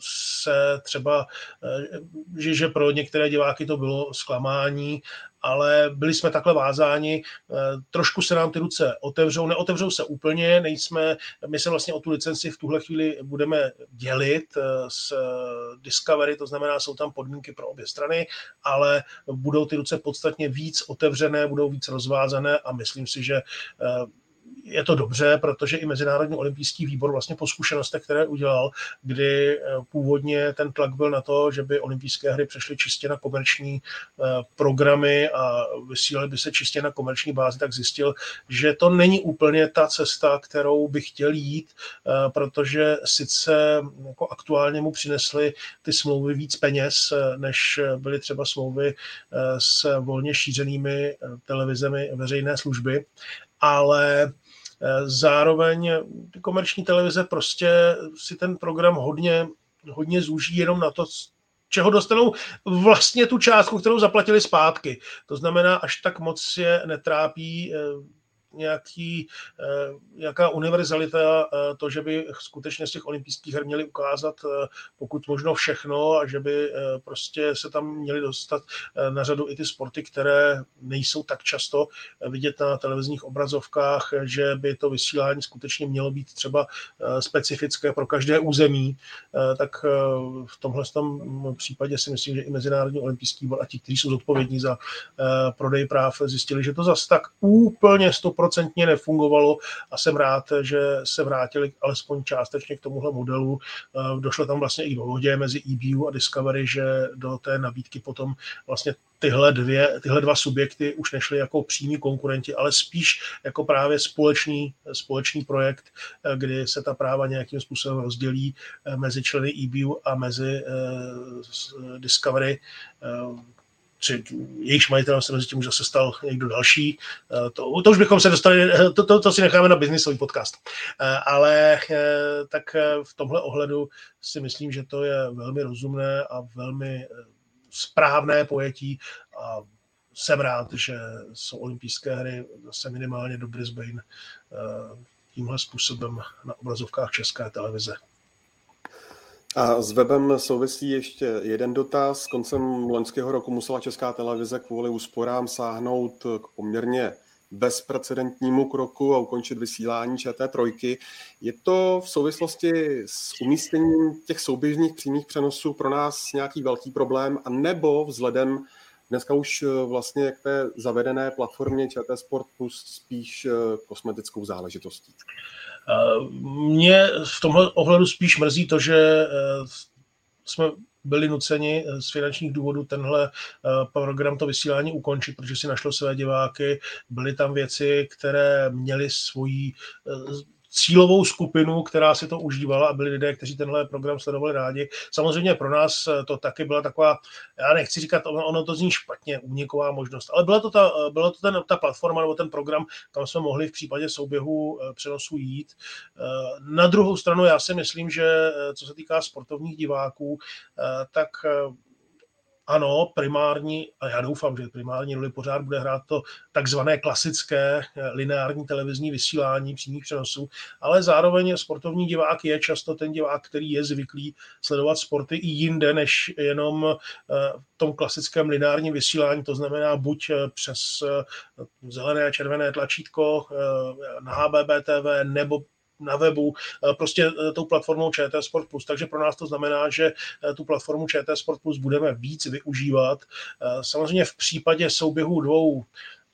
S2: se třeba, eh, že, že pro některé diváky to bylo zklamání, ale byli jsme takhle vázáni, eh, trošku se nám ty ruce otevřou, neotevřou se úplně, nejsme, my se vlastně o tu licenci v tuhle chvíli budeme dělit eh, s Discovery, to znamená, jsou tam podmínky pro obě strany, ale budou ty ruce podstatně víc otevřené, budou víc rozvázané a myslím si, že je to dobře, protože i Mezinárodní olympijský výbor vlastně po zkušenostech, které udělal, kdy eh, původně ten tlak byl na to, že by olympijské hry přešly čistě na komerční eh, programy a vysílaly by se čistě na komerční bázi, tak zjistil, že to není úplně ta cesta, kterou by chtěl jít, eh, protože sice jako aktuálně mu přinesly ty smlouvy víc peněz, než byly třeba smlouvy s volně šířenými televizemi veřejné služby, ale Zároveň ty komerční televize prostě si ten program hodně, hodně zúží jenom na to, čeho dostanou vlastně tu částku, kterou zaplatili zpátky. To znamená, až tak moc je netrápí eh, nějaký, eh, nějaká univerzalita, eh, to, že by skutečně z těch olympijských her měli ukázat eh, pokud možno všechno a že by prostě se tam měli dostat na řadu i ty sporty, které nejsou tak často vidět na televizních obrazovkách, že by to vysílání skutečně mělo být třeba specifické pro každé území, tak v tomhle tom případě si myslím, že i Mezinárodní olympijský výbor a ti, kteří jsou zodpovědní za prodej práv, zjistili, že to zase tak úplně stoprocentně nefungovalo a jsem rád, že se vrátili alespoň částečně k tomuhle modelu. Eh, došlo tam vlastně i dohodě mezi EBU a Discovery, že do té nabídky potom vlastně tyhle, dvě, tyhle dva subjekty už nešly jako přímí konkurenti, ale spíš jako právě společný, společný projekt, eh, kdy se ta práva nějakým způsobem rozdělí eh, mezi členy EBU a mezi Discovery tři, jejich majitelem se mezi tím už zase stal někdo další. To, to už bychom se dostali, to, to, to si necháme na biznisový podcast. Ale tak v tomhle ohledu si myslím, že to je velmi rozumné a velmi správné pojetí a jsem rád, že jsou olympijské hry zase minimálně do Brisbane tímhle způsobem na obrazovkách České televize.
S1: A s webem souvisí ještě jeden dotaz. Koncem loňského roku musela Česká televize kvůli úsporám sáhnout k poměrně bezprecedentnímu kroku a ukončit vysílání ČT3. Je to v souvislosti s umístěním těch souběžných přímých přenosů pro nás nějaký velký problém, a nebo vzhledem dneska už vlastně k té zavedené platformě ČT Sport Plus spíš kosmetickou záležitostí?
S2: Mě v tomhle ohledu spíš mrzí to, že eh, jsme byli nuceni eh, z finančních důvodů tenhle eh, program, to vysílání ukončit, protože si našlo své diváky. Byly tam věci, které měly svoji cílovou skupinu, která si to užívala a byli lidé, kteří tenhle program sledovali rádi. Samozřejmě pro nás to taky byla taková, já nechci říkat, ono to zní špatně, úniková možnost, ale byla to ta, byla to ten, ta platforma nebo ten program, kam jsme mohli v případě souběhu eh, přenosu jít. Eh, na druhou stranu já si myslím, že eh, co se týká sportovních diváků, tak ano, primární, a já doufám, že primární roli pořád bude hrát to takzvané klasické eh, lineární televizní vysílání přímých přenosů, ale zároveň sportovní divák je často ten divák, který je zvyklý sledovat sporty i jinde, než jenom eh, v tom klasickém lineárním vysílání, to znamená buď eh, přes zelené a červené tlačítko na HBB TV nebo na webu, eh, prostě eh, tou platformou ČT Sport Plus. Takže pro nás to znamená, že eh, tu platformu ČT Sport Plus budeme víc využívat. Samozřejmě v případě souběhu dvou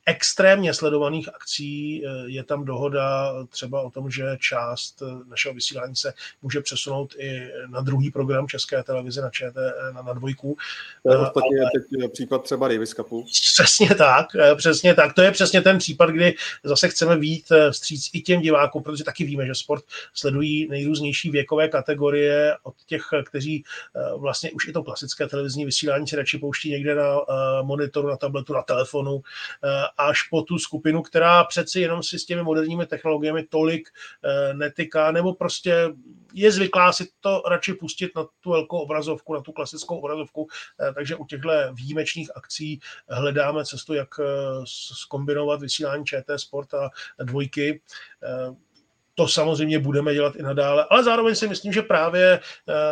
S2: extrémně sledovaných akcí eh, je tam dohoda třeba o tom, že část eh, našeho vysílání se může přesunout i na druhý program České televize, na ČT, eh, na, na dvojku.
S1: To je ostatně Ale... teď případ třeba Davis Cupu.
S2: Přesně tak, přesně tak. To je přesně ten případ, kdy zase chceme být vstříc i těm divákům, protože taky víme, že sport sledují nejrůznější věkové kategorie od těch, kteří vlastně už i to klasické televizní vysílání si radši pouští někde na monitoru, na tabletu, na telefonu až po tu skupinu, která přeci jenom si s těmi moderními technologiemi tolik eh, netyká, nebo prostě je zvyklá si to radši pustit na tu velkou obrazovku, na tu klasickou obrazovku, eh, takže u těchto výjimečných akcí hledáme cestu, jak skombinovat eh, vysílání ČT Sport a dvojky. To samozřejmě budeme dělat i nadále, ale zároveň si myslím, že právě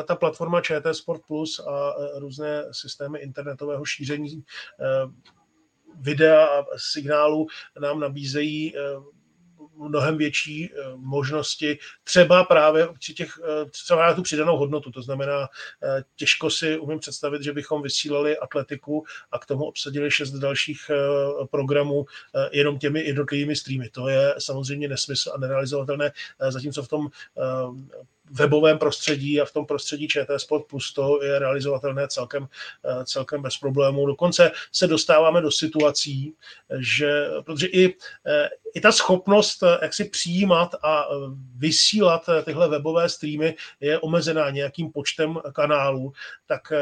S2: ta platforma ČT Sport Plus a různé systémy internetového šíření videa a signálu nám nabízejí eh, mnohem větší eh, možnosti, třeba právě při těch, eh, třeba na tu přidanou hodnotu, to znamená, těžko si umím představit, že bychom vysílali atletiku a k tomu obsadili šest dalších programů jenom těmi jednotlivými streamy. To je samozřejmě nesmysl a nerealizovatelné, zatímco v tom webovém prostředí a v tom prostředí ČT Sport Plus to je realizovatelné celkem, eh, celkem bez problémů. Dokonce se dostáváme do situací, že, protože i, eh, i ta schopnost eh, jak si přijímat a vysílat tyhle webové streamy je omezená nějakým počtem kanálů, tak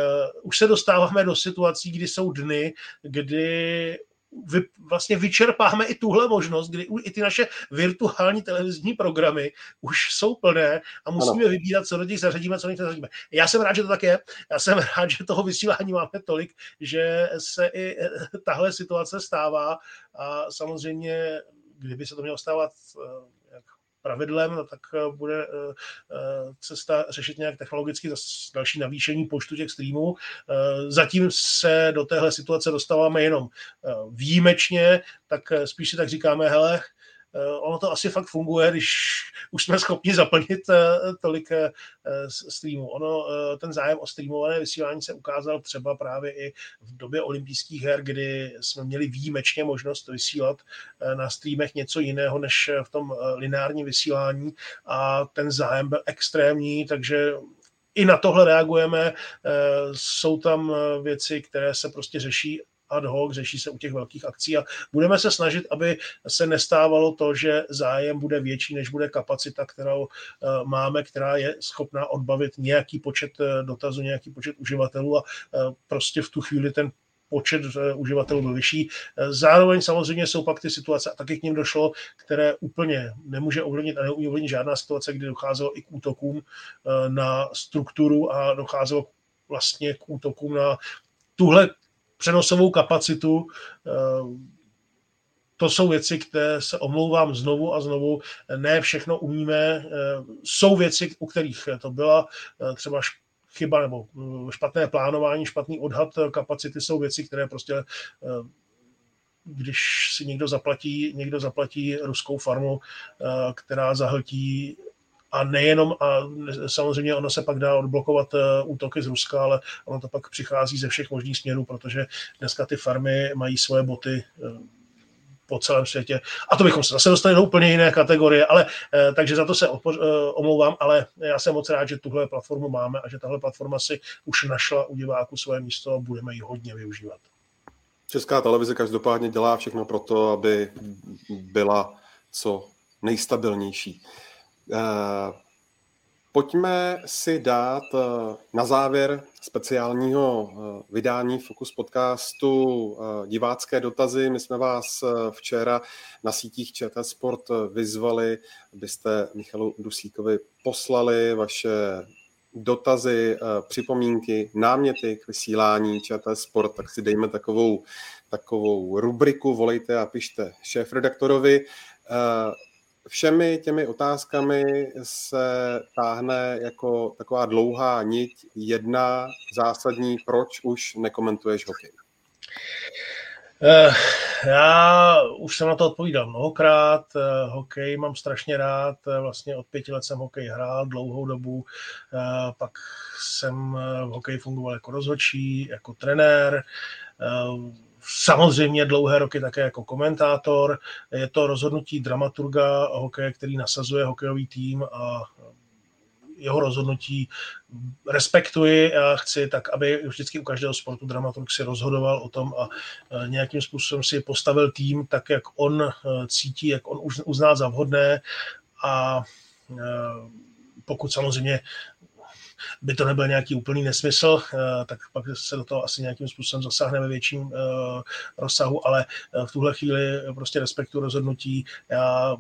S2: už se dostáváme do situací, kdy jsou dny, kdy vy, vlastně vyčerpáme i tuhle možnost, kdy i ty naše virtuální televizní programy už jsou plné a musíme ano. vybírat, co do těch zařadíme, co do těch zařadíme. Já jsem rád, že to tak je. Já jsem rád, že toho vysílání máme tolik, že se i eh, tahle situace stává a samozřejmě, kdyby se to mělo stávat eh, pravidlem, no tak eh, bude eh, eh, cesta řešit nějak technologicky další navýšení počtu těch streamů. Zatím se do téhle situace dostáváme jenom výjimečně, tak spíš si tak říkáme, hele, ono to asi fakt funguje, když už jsme schopni zaplnit eh, tolik eh, streamů. Ono, ten zájem o streamované vysílání se ukázal třeba právě i v době olympijských her, kdy jsme měli výjimečně možnost vysílat na streamech něco jiného než v tom lineárním vysílání a ten zájem byl extrémní, takže i na tohle reagujeme. Jsou tam věci, které se prostě řeší ad hoc, řeší se u těch velkých akcí a budeme se snažit, aby se nestávalo to, že zájem bude větší, než bude kapacita, kterou eh, máme, která je schopná odbavit nějaký počet eh, dotazů, nějaký počet uživatelů a eh, prostě v tu chvíli ten počet uživatelů byl vyšší. Zároveň samozřejmě jsou pak ty situace, a taky k ním došlo, které úplně nemůže ovlivnit a neumí ovlivnit žádná situace, kdy docházelo i k útokům na strukturu a docházelo vlastně k útokům na tuhle přenosovou kapacitu to jsou věci, které se omlouvám znovu a znovu. Ne všechno umíme. Eh, jsou věci, u kterých to byla eh, třeba chyba nebo eh, špatné plánování, špatný odhad kapacity jsou věci, které prostě když si někdo zaplatí, někdo zaplatí ruskou farmu, která zahltí a nejenom, a samozřejmě ono se pak dá odblokovat útoky z Ruska, ale ono to pak přichází ze všech možných směrů, protože dneska ty farmy mají svoje boty po celém světě. A to bychom se zase dostali do úplně jiné kategorie, ale eh, takže za to se eh, omlouvám, ale já jsem moc rád, že tuhle platformu máme a že tahle platforma si už našla u diváků své místo a budeme ji hodně využívat.
S1: Česká televize každopádně dělá všechno pro to, aby byla co nejstabilnější. Eh, Pojďme si dát eh, na závěr speciálního eh, vydání Focus podcastu divácké dotazy. My jsme vás včera na sítích ČT Sport vyzvali, abyste Michalu Dusíkovi poslali vaše dotazy, připomínky, náměty k vysílání ČT Sport, tak si dejme takovou, takovou rubriku, volejte a pište šéf-redaktorovi všemi těmi otázkami se táhne jako taková dlouhá niť jedna zásadní, proč už nekomentuješ hokej?
S2: Uh, já už jsem na to odpovídal mnohokrát. Uh, hokej mám strašně rád. Uh, vlastně od pěti let jsem hokej hrál dlouhou dobu. Pak jsem v hokeji fungoval jako rozhodčí, jako trenér samozřejmě dlouhé roky také jako komentátor. Je to rozhodnutí dramaturga hokeje, který nasazuje hokejový tým a jeho rozhodnutí respektuji a chci tak, aby vždycky u každého sportu dramaturg si rozhodoval o tom a nějakým způsobem si postavil tým tak, jak on cítí, jak on uzná za vhodné a pokud samozřejmě by to nebyl nějaký úplný nesmysl, eh, tak pak se do toho asi nějakým způsobem zasáhne ve větším eh, rozsahu, ale eh, v tuhle chvíli prostě respektu rozhodnutí. Já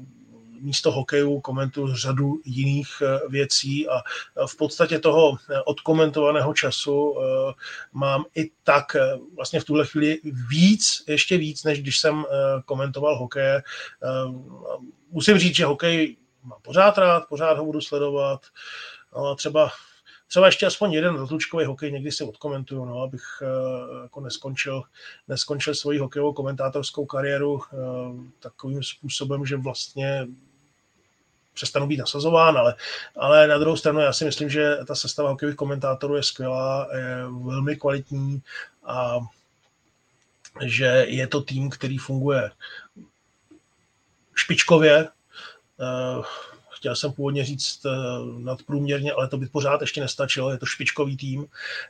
S2: místo hokeju komentuju řadu jiných věcí a v podstatě toho odkomentovaného času mám i tak vlastně v tuhle chvíli víc, ještě víc, než když jsem komentoval hokej. Musím říct, že hokej mám pořád rád, pořád ho budu sledovat. No, třeba třeba ještě aspoň jeden rozlučkový hokej někdy si odkomentuju, no, abych uh, jako neskončil, neskončil svoji hokejovou komentátorskou kariéru uh, takovým způsobem, že vlastně přestanu být nasazován, ale, ale na druhou stranu já si myslím, že ta sestava hokejových komentátorů je skvělá, je velmi kvalitní a že je to tým, který funguje špičkově. Chtěl jsem původně říct eh, nadprůměrně, ale to by pořád ještě nestačilo. Je to špičkový tým,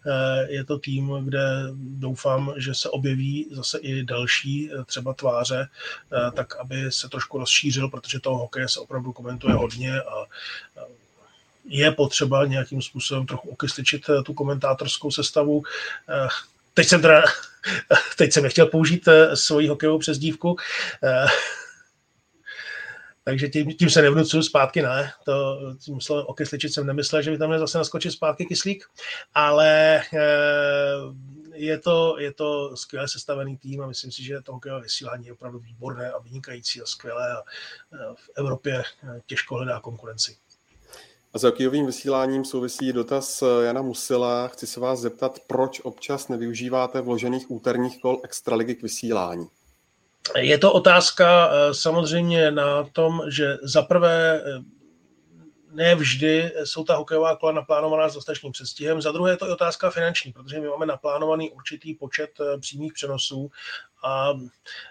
S2: eh, je to tým, kde doufám, že se objeví zase i další eh, třeba tváře, tak aby se trošku rozšířil, protože toho hokeje se opravdu komentuje hodně a je potřeba nějakým způsobem trochu okysličit tu komentátorskou sestavu. Teď jsem teda, teď jsem nechtěl použít svoji hokejovou přezdívku, takže tím, tím se nevnucuju zpátky, ne. To, tím slovem okysličit jsem nemyslel, že by tam měl zase naskočit zpátky kyslík, ale e, je to, je to skvěle sestavený tým a myslím si, že to hokejové vysílání je opravdu výborné a vynikající a skvělé a e, v Evropě eh, těžko hledá konkurenci.
S1: A s hokejovým vysíláním souvisí dotaz Jana Musila. Chci se vás zeptat, proč občas nevyužíváte vložených úterních kol extraligy k vysílání?
S2: Je to otázka eh, samozřejmě na tom, že zaprvé eh, ne vždy jsou ta hokejová kola naplánovaná s dostatečným předstihem. Za druhé je to i otázka finanční, protože my máme naplánovaný určitý počet eh, přímých přenosů a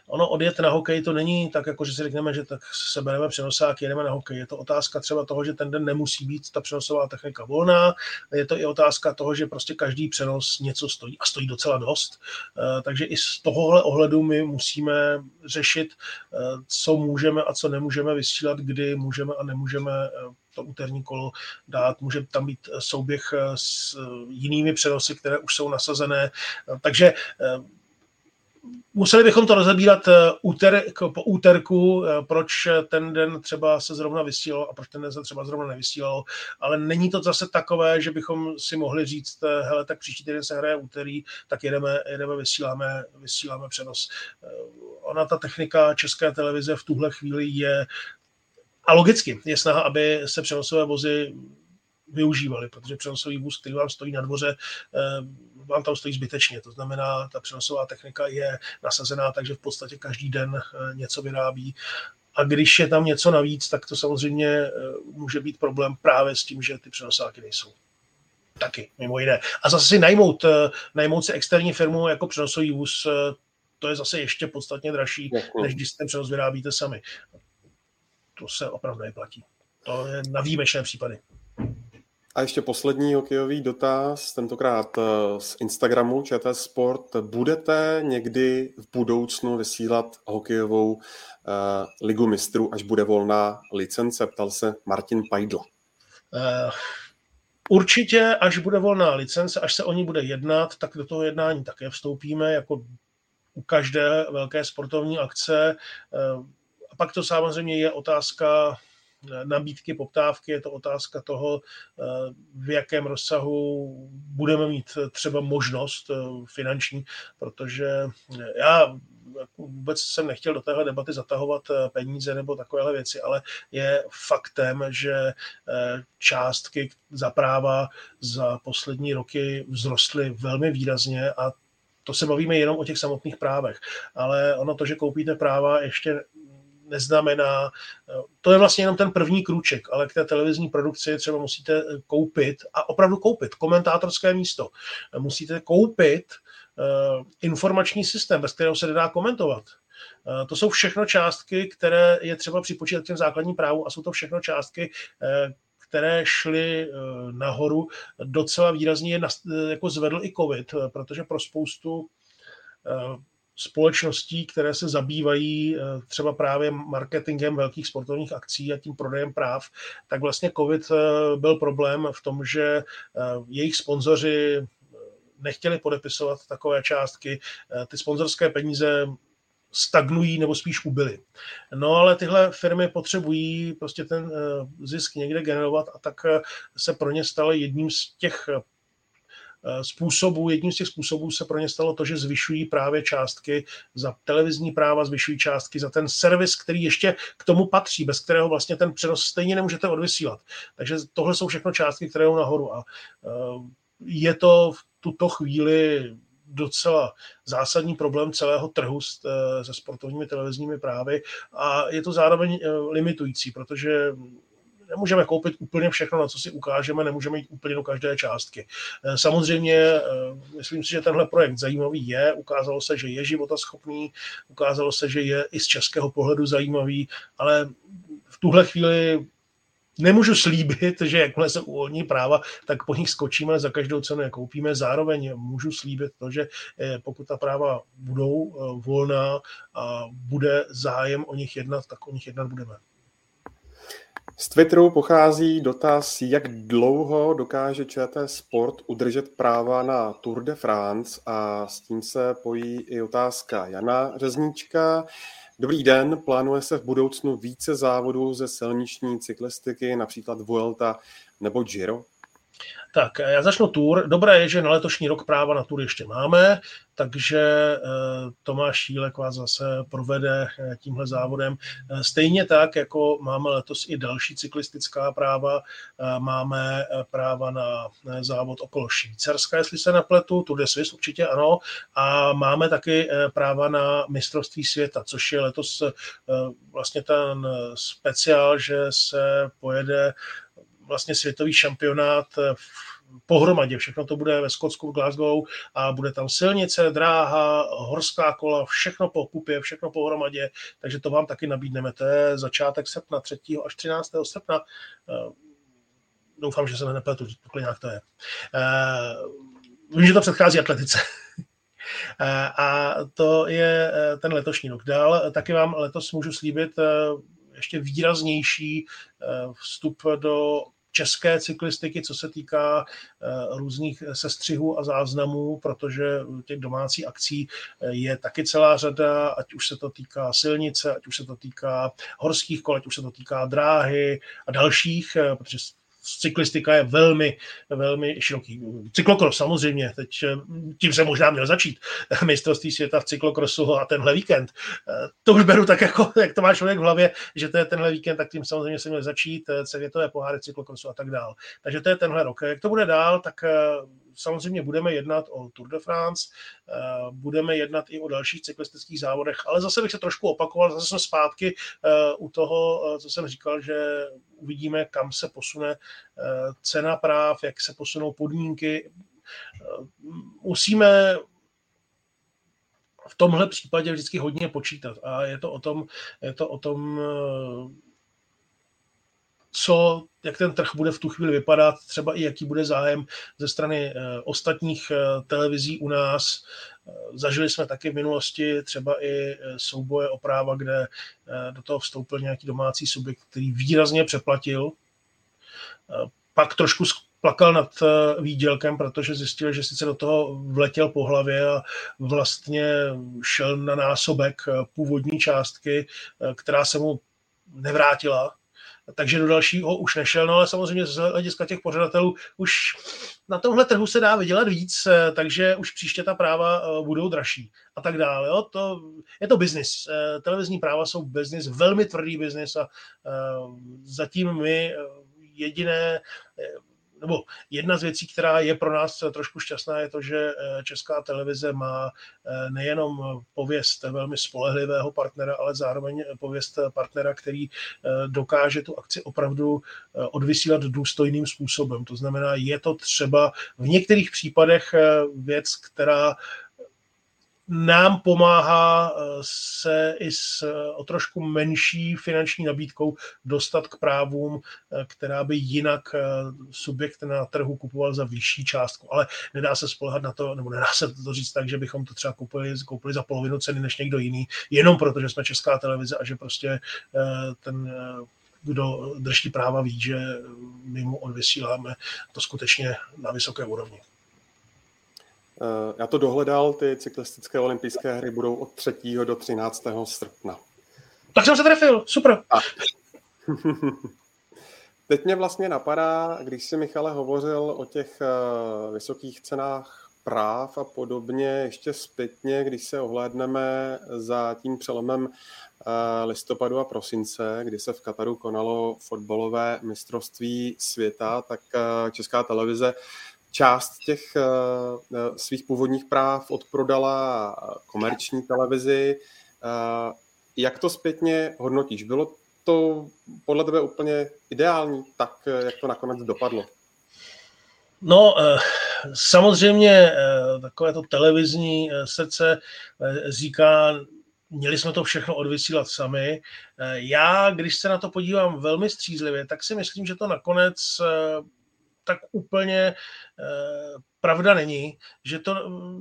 S2: ono odjet na hokej to není tak, jako že si řekneme, že tak se bereme přenosák, jedeme na hokej. Je to otázka třeba toho, že ten den nemusí být ta přenosová technika volná. Je to i otázka toho, že prostě každý přenos něco stojí a stojí docela dost. Eh, takže i z tohohle ohledu my musíme řešit, eh, co můžeme a co nemůžeme vysílat, kdy můžeme a nemůžeme eh, to úterní kolo dát. Může tam být souběh s jinými přenosy, které už jsou nasazené. Takže Museli bychom to rozebírat eh, úter, po úterku, eh, proč ten den třeba se zrovna vysílalo a proč ten den se třeba zrovna nevysílalo, ale není to zase takové, že bychom si mohli říct, eh, hele, tak příští týden se hraje úterý, tak jedeme, jedeme vysíláme, vysíláme přenos. Ona, ta technika české televize v tuhle chvíli je a logicky je snaha, aby se přenosové vozy využívali, protože přenosový vůz, který vám stojí na dvoře, vám tam stojí zbytečně. To znamená, ta přenosová technika je nasazená, takže v podstatě každý den eh, něco vyrábí. A když je tam něco navíc, tak to samozřejmě eh, může být problém právě s tím, že ty přenosáky nejsou. Taky, mimo jiné. A zase si najmout, eh, najmout si externí firmu jako přenosový vůz, to je zase ještě podstatně dražší, než když ten přenos vyrábíte sami. To se opravdu neplatí. To je na výjimečné případy.
S1: A ještě poslední hokejový dotaz, tentokrát eh, z Instagramu ČT Sport. Budete někdy v budoucnu vysílat hokejovou uh, ligu mistrů, až bude volná licence? Ptal se Martin Pajdl. Uh,
S2: určitě, až bude volná licence, až se o ní bude jednat, tak do toho jednání také vstoupíme, jako u každé velké sportovní akce. Uh, a pak to samozřejmě je otázka nabídky, poptávky, je to otázka toho, eh, v jakém rozsahu budeme mít třeba možnost eh, finanční, protože já vůbec jsem nechtěl do téhle debaty zatahovat eh, peníze nebo takovéhle věci, ale je faktem, že částky za práva za poslední roky vzrostly velmi výrazně a to se bavíme jenom o těch samotných právech. Ale ono to, že koupíte práva, ještě neznamená, to je vlastně jenom ten první krůček, ale k té televizní produkci třeba musíte koupit a opravdu koupit komentátorské místo. Musíte koupit informační systém, bez kterého se nedá komentovat. To jsou všechno částky, které je třeba připočítat k těm základním právům a jsou to všechno částky, které šly nahoru. Docela výrazně je jako zvedl i COVID, protože pro spoustu společností, které se zabývají eh, třeba právě marketingem velkých sportovních akcí a tím prodejem práv, tak vlastně COVID eh, byl problém v tom, že eh, jejich sponzoři nechtěli podepisovat takové částky. Ty sponzorské peníze stagnují nebo spíš ubyly. No ale tyhle firmy potřebují prostě ten zisk někde generovat a tak se pro ně staly jedním z těch způsobů, jedním z těch způsobů se pro ně stalo to, že zvyšují právě částky za televizní práva, zvyšují částky za ten servis, který ještě k tomu patří, bez kterého vlastně ten přenos stejně nemůžete odvysílat. Takže tohle jsou všechno částky, které jdou nahoru a eh, je to v tuto chvíli docela zásadní problém celého trhu eh, se sportovními televizními právy a je to zároveň limitující, protože nemůžeme koupit úplně všechno, na co si ukážeme, nemůžeme jít úplně do každé částky. Eh, samozřejmě, eh, myslím si, že tenhle projekt zajímavý je, ukázalo se, že je životaschopný, ukázalo se, že je i z českého pohledu zajímavý, ale v tuhle chvíli Nemůžu slíbit, že jakmile se uvolní práva, tak po nich skočíme, za každou cenu je koupíme. Zároveň můžu slíbit to, že eh, pokud ta práva budou volná a bude zájem o nich jednat, tak o nich jednat budeme.
S1: Z Twitteru pochází dotaz, jak dlouho dokáže ČT Sport udržet práva na Tour de France a s tím se pojí i otázka Jana Řezníčka. Dobrý den, plánuje se v budoucnu více závodů ze silniční cyklistiky, například Vuelta nebo Giro?
S2: Tak, já začnu Tour. Dobré je, že na letošní rok práva na Tour ještě máme, takže eh, Tomáš Šílek vás zase provede eh, tímhle závodem. Eh, stejně tak, jako máme letos i další cyklistická práva, máme práva na závod okolo Švýcarska, jestli se nepletu, Tour de Suisse určitě ano, a máme taky práva na mistrovství světa, což je letos vlastně ten speciál, že se pojede vlastně světový šampionát pohromadě. Všechno to bude ve Skotsku, v Glasgow a bude tam silnice, dráha, horská kola, všechno po kupě, všechno pohromadě, takže to vám taky nabídneme. To je začátek srpna, 3. až 13. srpna. Eh, doufám, že se nepletu, pokud nějak to je. Eh, vím, že to předchází atletice. Eh, a to je ten letošní rok. Dál taky vám letos můžu slíbit ještě výraznější vstup do české cyklistiky, co se týká různých sestřihů a záznamů, protože těch domácí akcí je taky celá řada, ať už se to týká silnice, ať už se to týká horských kol, ať už se to týká dráhy a dalších, protože cyklistika je velmi, velmi široký. Cyklokros samozřejmě, teď eh, tím se možná měl začít. Mistrovství světa v cyklokrosu a tenhle víkend. Eh, to už beru tak, jako, jak to má člověk v hlavě, že to je tenhle víkend, tak tím samozřejmě se měl začít eh, světové poháry cyklokrosu a tak dál. Takže to je tenhle rok. Jak to bude dál, tak samozřejmě budeme jednat o Tour de France, eh, budeme jednat i o dalších cyklistických závodech, ale zase bych se trošku opakoval, zase jsme zpátky eh, u toho, eh, co jsem říkal, že uvidíme, kam se posune cena práv, jak se posunou podmínky. Musíme v tomhle případě vždycky hodně počítat a je to o tom, je to o tom co, jak ten trh bude v tu chvíli vypadat, třeba i jaký bude zájem ze strany eh, ostatních eh, televizí u nás. Eh, zažili jsme taky v minulosti třeba i souboje o práva, kde do toho vstoupil nějaký domácí subjekt, který výrazně přeplatil. Pak trošku plakal nad výdělkem, protože zjistil, že sice do toho vletěl po hlavě a vlastně šel na násobek původní částky, která se mu nevrátila takže do dalšího už nešel, no ale samozřejmě z hlediska těch pořadatelů už na tomhle trhu se dá vydělat víc, eh, takže už příště ta práva eh, budou dražší a tak dále. Jo? To, je to biznis. Eh, televizní práva jsou biznis, velmi tvrdý biznis a zatím my jediné nebo jedna z věcí, která je pro nás trošku šťastná, je to, že eh, česká televize má eh, nejenom pověst velmi spolehlivého partnera, ale zároveň pověst partnera, který eh, dokáže tu akci opravdu odvysílat důstojným způsobem. To znamená, je to třeba v některých případech věc, která nám pomáhá eh, se i s eh, o trošku menší finanční nabídkou dostat k právům, eh, která by jinak subjekt na trhu kupoval za vyšší částku. Ale nedá se spolehat na to, nebo nedá se to říct tak, že bychom to třeba koupili, koupili za polovinu ceny než někdo jiný, jenom proto, že jsme česká televize a že prostě ten kdo drží práva ví, že my mu odvysíláme to skutečně na vysoké úrovni.
S1: Eh, já to dohledal, ty cyklistické olympijské hry budou od 3. do 13. srpna.
S2: Tak jsem se trefil, super. A.
S1: Teď mě vlastně napadá, když si Michale hovořil o těch eh, vysokých cenách práv a podobně, ještě zpětně, když se ohlédneme za tím přelomem eh, listopadu a prosince, kdy se v Kataru konalo fotbalové mistrovství světa, tak Česká televize část těch eh, eh, svých původních práv odprodala komerční televizi. Eh, jak to zpětně hodnotíš? Bylo to podle tebe úplně ideální, tak jak to nakonec dopadlo?
S2: No, samozřejmě takové to televizní srdce říká, měli jsme to všechno odvysílat sami. Já, když se na to podívám velmi střízlivě, tak si myslím, že to nakonec tak úplně eh, pravda není, že to,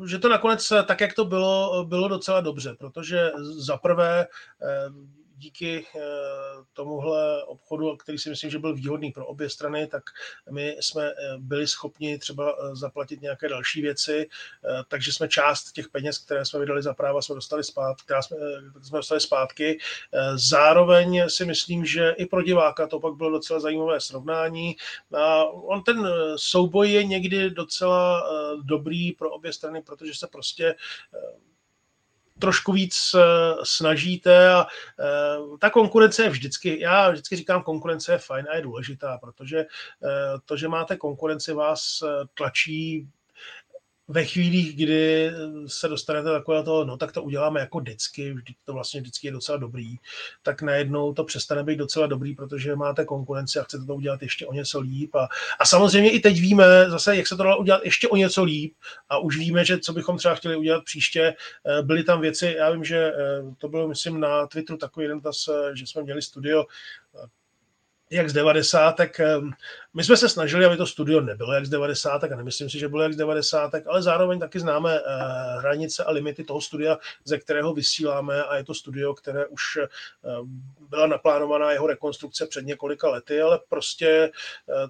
S2: že to nakonec tak, jak to bylo, bylo docela dobře, protože za prvé eh, díky eh, tomuhle obchodu, který si myslím, že byl výhodný pro obě strany, tak my jsme eh, byli schopni třeba eh, zaplatit nějaké další věci, takže jsme část těch peněz, které jsme vydali za práva, jsme dostali zpátky, jsme, jsme dostali zpátky. Zároveň si myslím, že i pro diváka to pak bylo docela zajímavé srovnání. A on ten souboj je někdy docela dobrý pro obě strany, protože se prostě trošku víc eh, snažíte a eh, ta konkurence je vždycky, já vždycky říkám, konkurence je fajn a je důležitá, protože eh, to, že máte konkurenci, vás tlačí ve chvílích, kdy se dostanete takové toho, no tak to uděláme jako vždycky, vždy to vlastně vždycky je docela dobrý, tak najednou to přestane být docela dobrý, protože máte konkurenci a chcete to udělat ještě o něco líp. A, a samozřejmě i teď víme zase, jak se to dalo udělat ještě o něco líp a už víme, že co bychom třeba chtěli udělat příště. Eh, byly tam věci, já vím, že eh, to bylo, myslím, na Twitteru takový jeden eh, že jsme měli studio jak z 90. My jsme se snažili, aby to studio nebylo jak z 90. a nemyslím si, že bylo jak z 90. ale zároveň taky známe eh, hranice a limity toho studia, ze kterého vysíláme a je to studio, které už eh, byla naplánovaná jeho rekonstrukce před několika lety, ale prostě eh,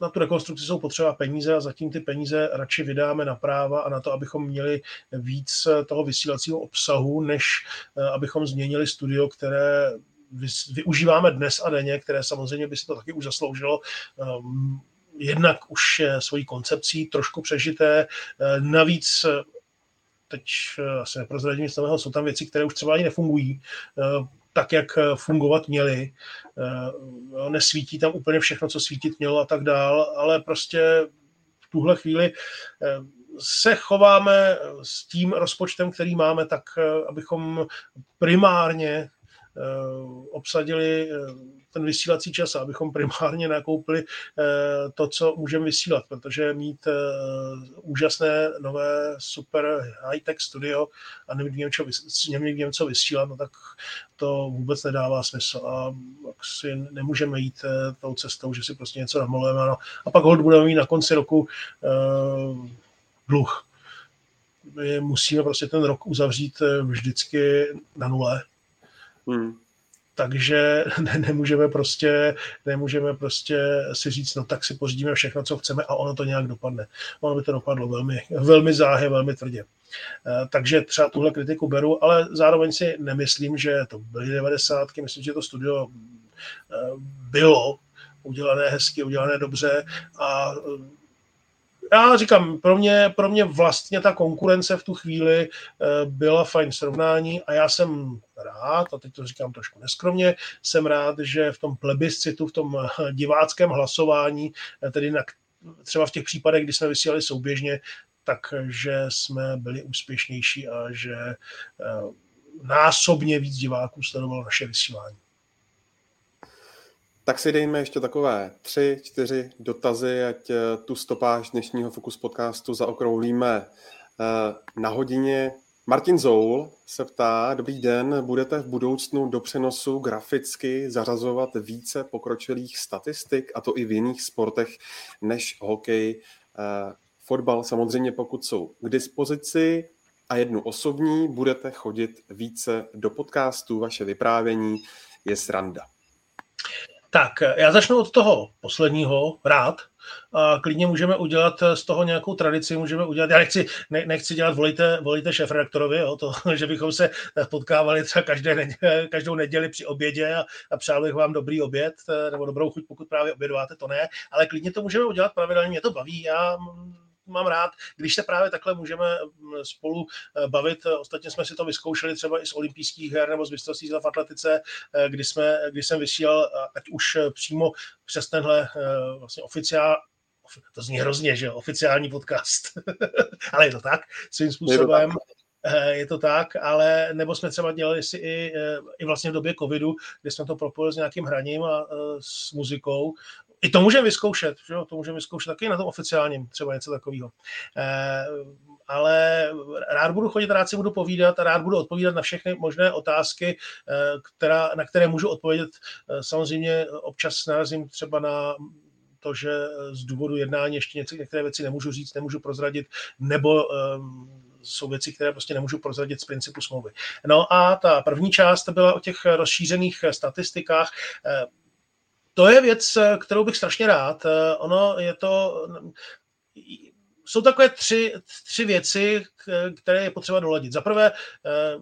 S2: na tu rekonstrukci jsou potřeba peníze a zatím ty peníze radši vydáme na práva a na to, abychom měli víc toho vysílacího obsahu, než abychom změnili studio, které využíváme dnes a denně, které samozřejmě by si to taky už zasloužilo ehm, jednak už svojí koncepcí trošku přežité, eh, navíc eh, teď eh, asi neprozradím nic nového, jsou tam věci, které už třeba ani nefungují tak, jak fungovat měly. Nesvítí tam úplně všechno, co svítit mělo a tak dál, ale prostě v tuhle chvíli se chováme s tím rozpočtem, který máme, tak abychom primárně obsadili eh, ten vysílací čas, abychom primárně nakoupili eh, to, co můžeme vysílat, protože mít úžasné, nové, super high-tech studio a nemít nevím, co vysílat, no tak to vůbec nedává smysl a si nemůžeme jít tou cestou, že si prostě něco namalujeme no. a pak hold budeme mít na konci roku dluh. My musíme prostě ten rok uzavřít vždycky na nule Hmm. Takže ne, nemůžeme prostě, nemůžeme prostě si říct, no tak si pořídíme všechno, co chceme a ono to nějak dopadne. Ono by to dopadlo velmi, velmi záhy, velmi tvrdě. Eh, takže třeba tuhle kritiku beru, ale zároveň si nemyslím, že to byly 90. Myslím, že to studio eh, bylo udělané hezky, udělané dobře a já říkám, pro mě, pro mě vlastně ta konkurence v tu chvíli eh, byla fajn srovnání a já jsem rád, a teď to říkám trošku neskromně, jsem rád, že v tom plebiscitu, v tom eh, diváckém hlasování, eh, tedy na, třeba v těch případech, kdy jsme vysílali souběžně, takže jsme byli úspěšnější a že násobně víc diváků sledovalo naše vysílání.
S1: Tak si dejme ještě takové tři, čtyři dotazy, ať eh, tu stopáž dnešního Focus podcastu zaokrouhlíme eh, na hodině. Martin Zoul se ptá, dobrý den, budete v budoucnu do přenosu graficky zařazovat více pokročilých statistik, a to i v jiných sportech než hokej, eh, fotbal, samozřejmě pokud jsou k dispozici a jednu osobní, budete chodit více do podcastů, vaše vyprávění je sranda.
S2: Tak, já začnu od toho posledního, rád. A klidně můžeme udělat z toho nějakou tradici, můžeme udělat, já nechci, ne, nechci dělat volíte, volíte šéf-redaktorovi, jo, to, že bychom se potkávali třeba každé, každou neděli při obědě a, a přáli vám dobrý oběd, nebo dobrou chuť, pokud právě obědváte, to ne, ale klidně to můžeme udělat pravidelně, mě to baví, já mám rád, když se právě takhle můžeme mm, spolu eh, bavit. Ostatně jsme si to vyzkoušeli třeba i z olympijských her nebo z mistrovství v atletice, eh, kdy, jsme, kdy jsem vysílal, ať už eh, přímo přes tenhle vlastně oficiál, to zní hrozně, že jo, oficiální podcast, ale je to tak, svým způsobem. Je to tak, ale nebo jsme třeba dělali si i, i vlastně v době covidu, kdy jsme to propojili s nějakým hraním a s muzikou i to můžeme vyzkoušet, že jo? to můžeme vyzkoušet taky na tom oficiálním, třeba něco takového. Eh, ale rád budu chodit, rád si budu povídat a rád budu odpovídat na všechny možné otázky, eh, která, na které můžu odpovědět. Eh, samozřejmě občas narazím třeba na to, že z důvodu jednání ještě něco, některé věci nemůžu říct, nemůžu prozradit, nebo jsou věci, které prostě nemůžu prozradit z principu smlouvy. No a ta první část byla o těch rozšířených statistikách to je věc, kterou bych strašně rád. Ono je to, jsou takové tři, tři věci, které je potřeba doladit. Za prvé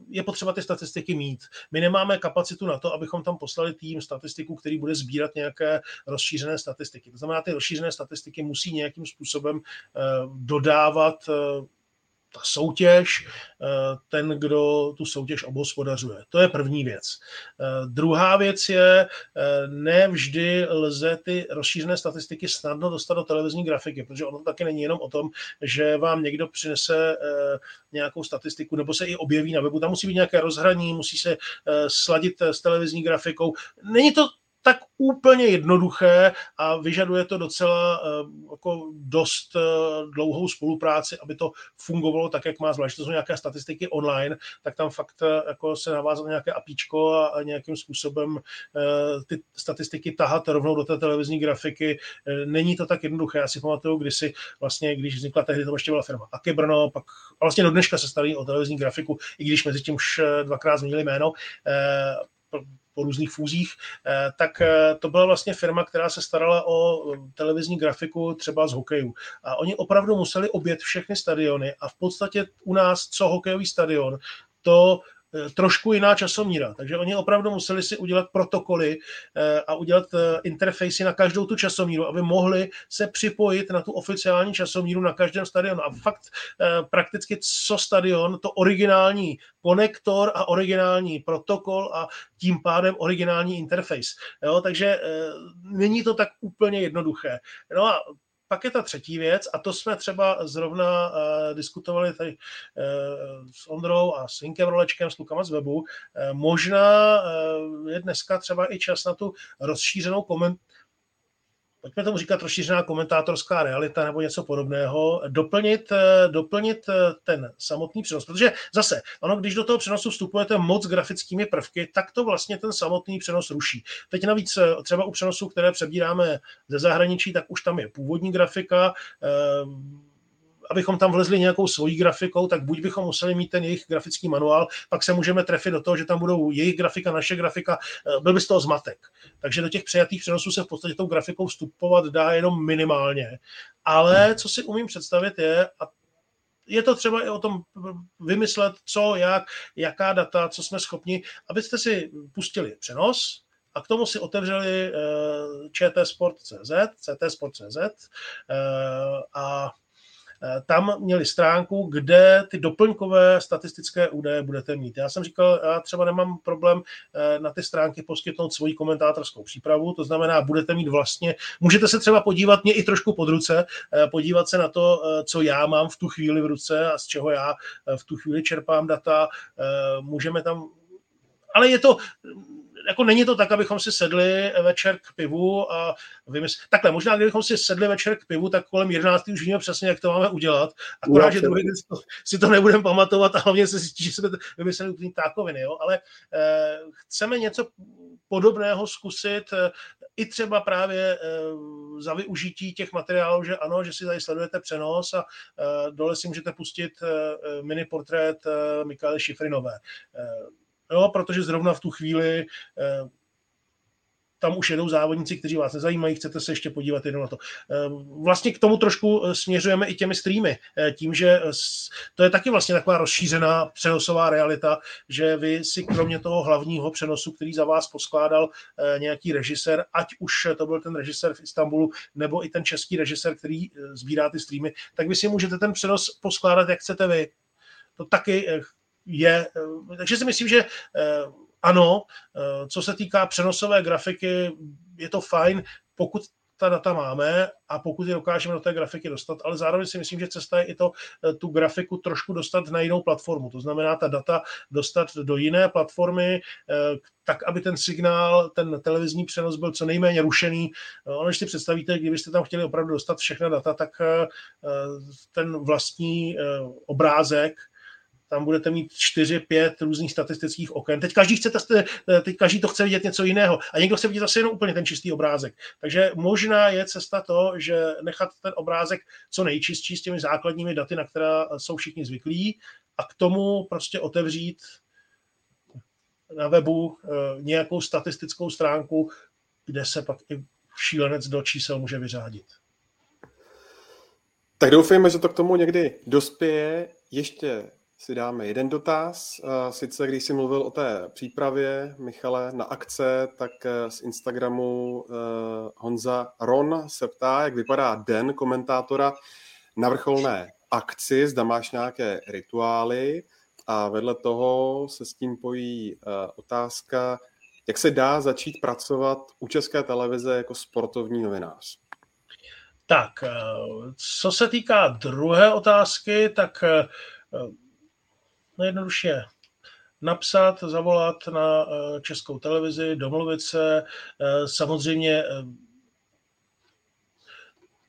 S2: je potřeba ty statistiky mít. My nemáme kapacitu na to, abychom tam poslali tým statistiků, který bude sbírat nějaké rozšířené statistiky. To znamená, ty rozšířené statistiky musí nějakým způsobem dodávat ta soutěž, eh, ten, kdo tu soutěž obhospodařuje. To je první věc. Eh, druhá věc je, eh, ne vždy lze ty rozšířené statistiky snadno dostat do televizní grafiky, protože ono taky není jenom o tom, že vám někdo přinese nějakou statistiku nebo se i objeví na webu. Tam musí být nějaké rozhraní, musí se sladit s televizní grafikou. Není to tak úplně jednoduché a vyžaduje to docela jako dost dlouhou spolupráci, aby to fungovalo tak, jak má, zvlášť to jsou nějaké statistiky online, tak tam fakt jako se navázat nějaké apíčko a, nějakým způsobem ty statistiky tahat rovnou do té televizní grafiky. Není to tak jednoduché. Já si pamatuju, kdysi vlastně, když vznikla tehdy, to ještě byla firma Akebrno, pak a vlastně do dneška se staví o televizní grafiku, i když mezi tím už dvakrát změnili jméno, po různých fúzích, eh, tak eh, to byla vlastně firma, která se starala o televizní grafiku třeba z hokeju. A oni opravdu museli obět všechny stadiony a v podstatě u nás, co hokejový stadion, to Eh, trošku jiná časomíra. Takže oni opravdu museli si udělat protokoly eh, a udělat eh, interfejsy na každou tu časomíru, aby mohli se připojit na tu oficiální časomíru na každém stadionu. A fakt prakticky co stadion, to originální konektor a originální protokol a tím pádem originální interface. Jo, takže není to tak úplně jednoduché. No a pak je ta třetí věc, a to jsme třeba zrovna uh, diskutovali tady uh, s Ondrou a s Inkem Rolečkem, s klukama z webu. Uh, možná uh, je dneska třeba i čas na tu rozšířenou koment, pojďme tomu říkat rozšířená komentátorská realita nebo něco podobného, doplnit, eh, doplnit eh, ten samotný přenos. Protože zase, ono, když do toho přenosu vstupujete moc grafickými prvky, tak to vlastně ten samotný přenos ruší. Teď navíc eh, třeba u přenosů, které přebíráme ze zahraničí, tak už tam je původní grafika, abychom tam vlezli nějakou svojí grafikou, tak buď bychom museli mít ten jejich grafický manuál, pak se můžeme trefit do toho, že tam budou jejich grafika, naše grafika, eh, byl by z toho zmatek. Takže do těch přijatých přenosů se v podstatě tou grafikou vstupovat dá jenom minimálně. Ale co si umím představit je, a je to třeba i o tom vymyslet, co, jak, jaká data, co jsme schopni, abyste si pustili přenos, a k tomu si otevřeli eh, čtsport.cz, ctsport.cz uh, a Eh, tam měli stránku, kde ty doplňkové statistické údaje budete mít. Já jsem říkal, já třeba nemám problém eh, na ty stránky poskytnout svoji komentátorskou přípravu, to znamená, budete mít vlastně, můžete se třeba podívat mě i trošku pod ruce, eh, podívat se na to, co já mám v tu chvíli v ruce a z čeho já v tu chvíli čerpám data. Můžeme tam ale je to, jako není to tak, abychom si sedli večer k pivu a vymysl... Takhle, možná kdybychom si sedli večer k pivu, tak kolem 11. už víme přesně, jak to máme udělat. Akorát, že druhý den si to, si to nebudeme pamatovat a hlavně se zjistí, že jsme vymysleli úplně tákoviny, jo? ale eh, chceme něco podobného zkusit eh, i třeba právě eh, za využití těch materiálů, že ano, že si tady sledujete přenos a eh, dole si můžete pustit eh, mini portrét eh, Michaely Šifrinové. Eh, jo, protože zrovna v tu chvíli eh, tam už jedou závodníci, kteří vás nezajímají, chcete se ještě podívat jenom na to. Eh, vlastně k tomu trošku eh, směřujeme i těmi streamy, tím, že to je taky vlastně taková rozšířená přenosová realita, že vy si kromě toho hlavního přenosu, který za vás poskládal nějaký režisér, ať už to byl ten režisér v Istanbulu, nebo i ten český režisér, který sbírá ty streamy, tak vy si můžete ten přenos poskládat, jak chcete vy. To taky je, eh, takže si myslím, že eh, ano, eh, co se týká přenosové grafiky, je to fajn, pokud ta data máme a pokud je dokážeme do té grafiky dostat, ale zároveň si myslím, že cesta je i to tu grafiku trošku dostat na jinou platformu. To znamená ta data dostat do jiné platformy, tak, aby ten signál, ten televizní přenos byl co nejméně rušený. Ono, když si představíte, kdybyste tam chtěli opravdu dostat všechna data, tak ten vlastní obrázek tam budete mít 4-5 různých statistických oken. Teď každý, chce, teď každý to chce vidět něco jiného a někdo chce vidět zase jenom úplně ten čistý obrázek. Takže možná je cesta to, že nechat ten obrázek co nejčistší s těmi základními daty, na která jsou všichni zvyklí a k tomu prostě otevřít na webu eh, nějakou statistickou stránku, kde se pak i šílenec do čísel může vyřádit.
S1: Tak doufejme, že to k tomu někdy dospěje. Ještě si dáme jeden dotaz. Sice když jsi mluvil o té přípravě, Michale, na akce, tak eh, z Instagramu eh, Honza Ron se ptá, jak vypadá den komentátora na vrcholné akci, zda máš nějaké rituály a vedle toho se s tím pojí eh, otázka, jak se dá začít pracovat u České televize jako sportovní novinář.
S2: Tak, co se týká druhé otázky, tak No jednoduše, napsat, zavolat na českou televizi, domluvit se, samozřejmě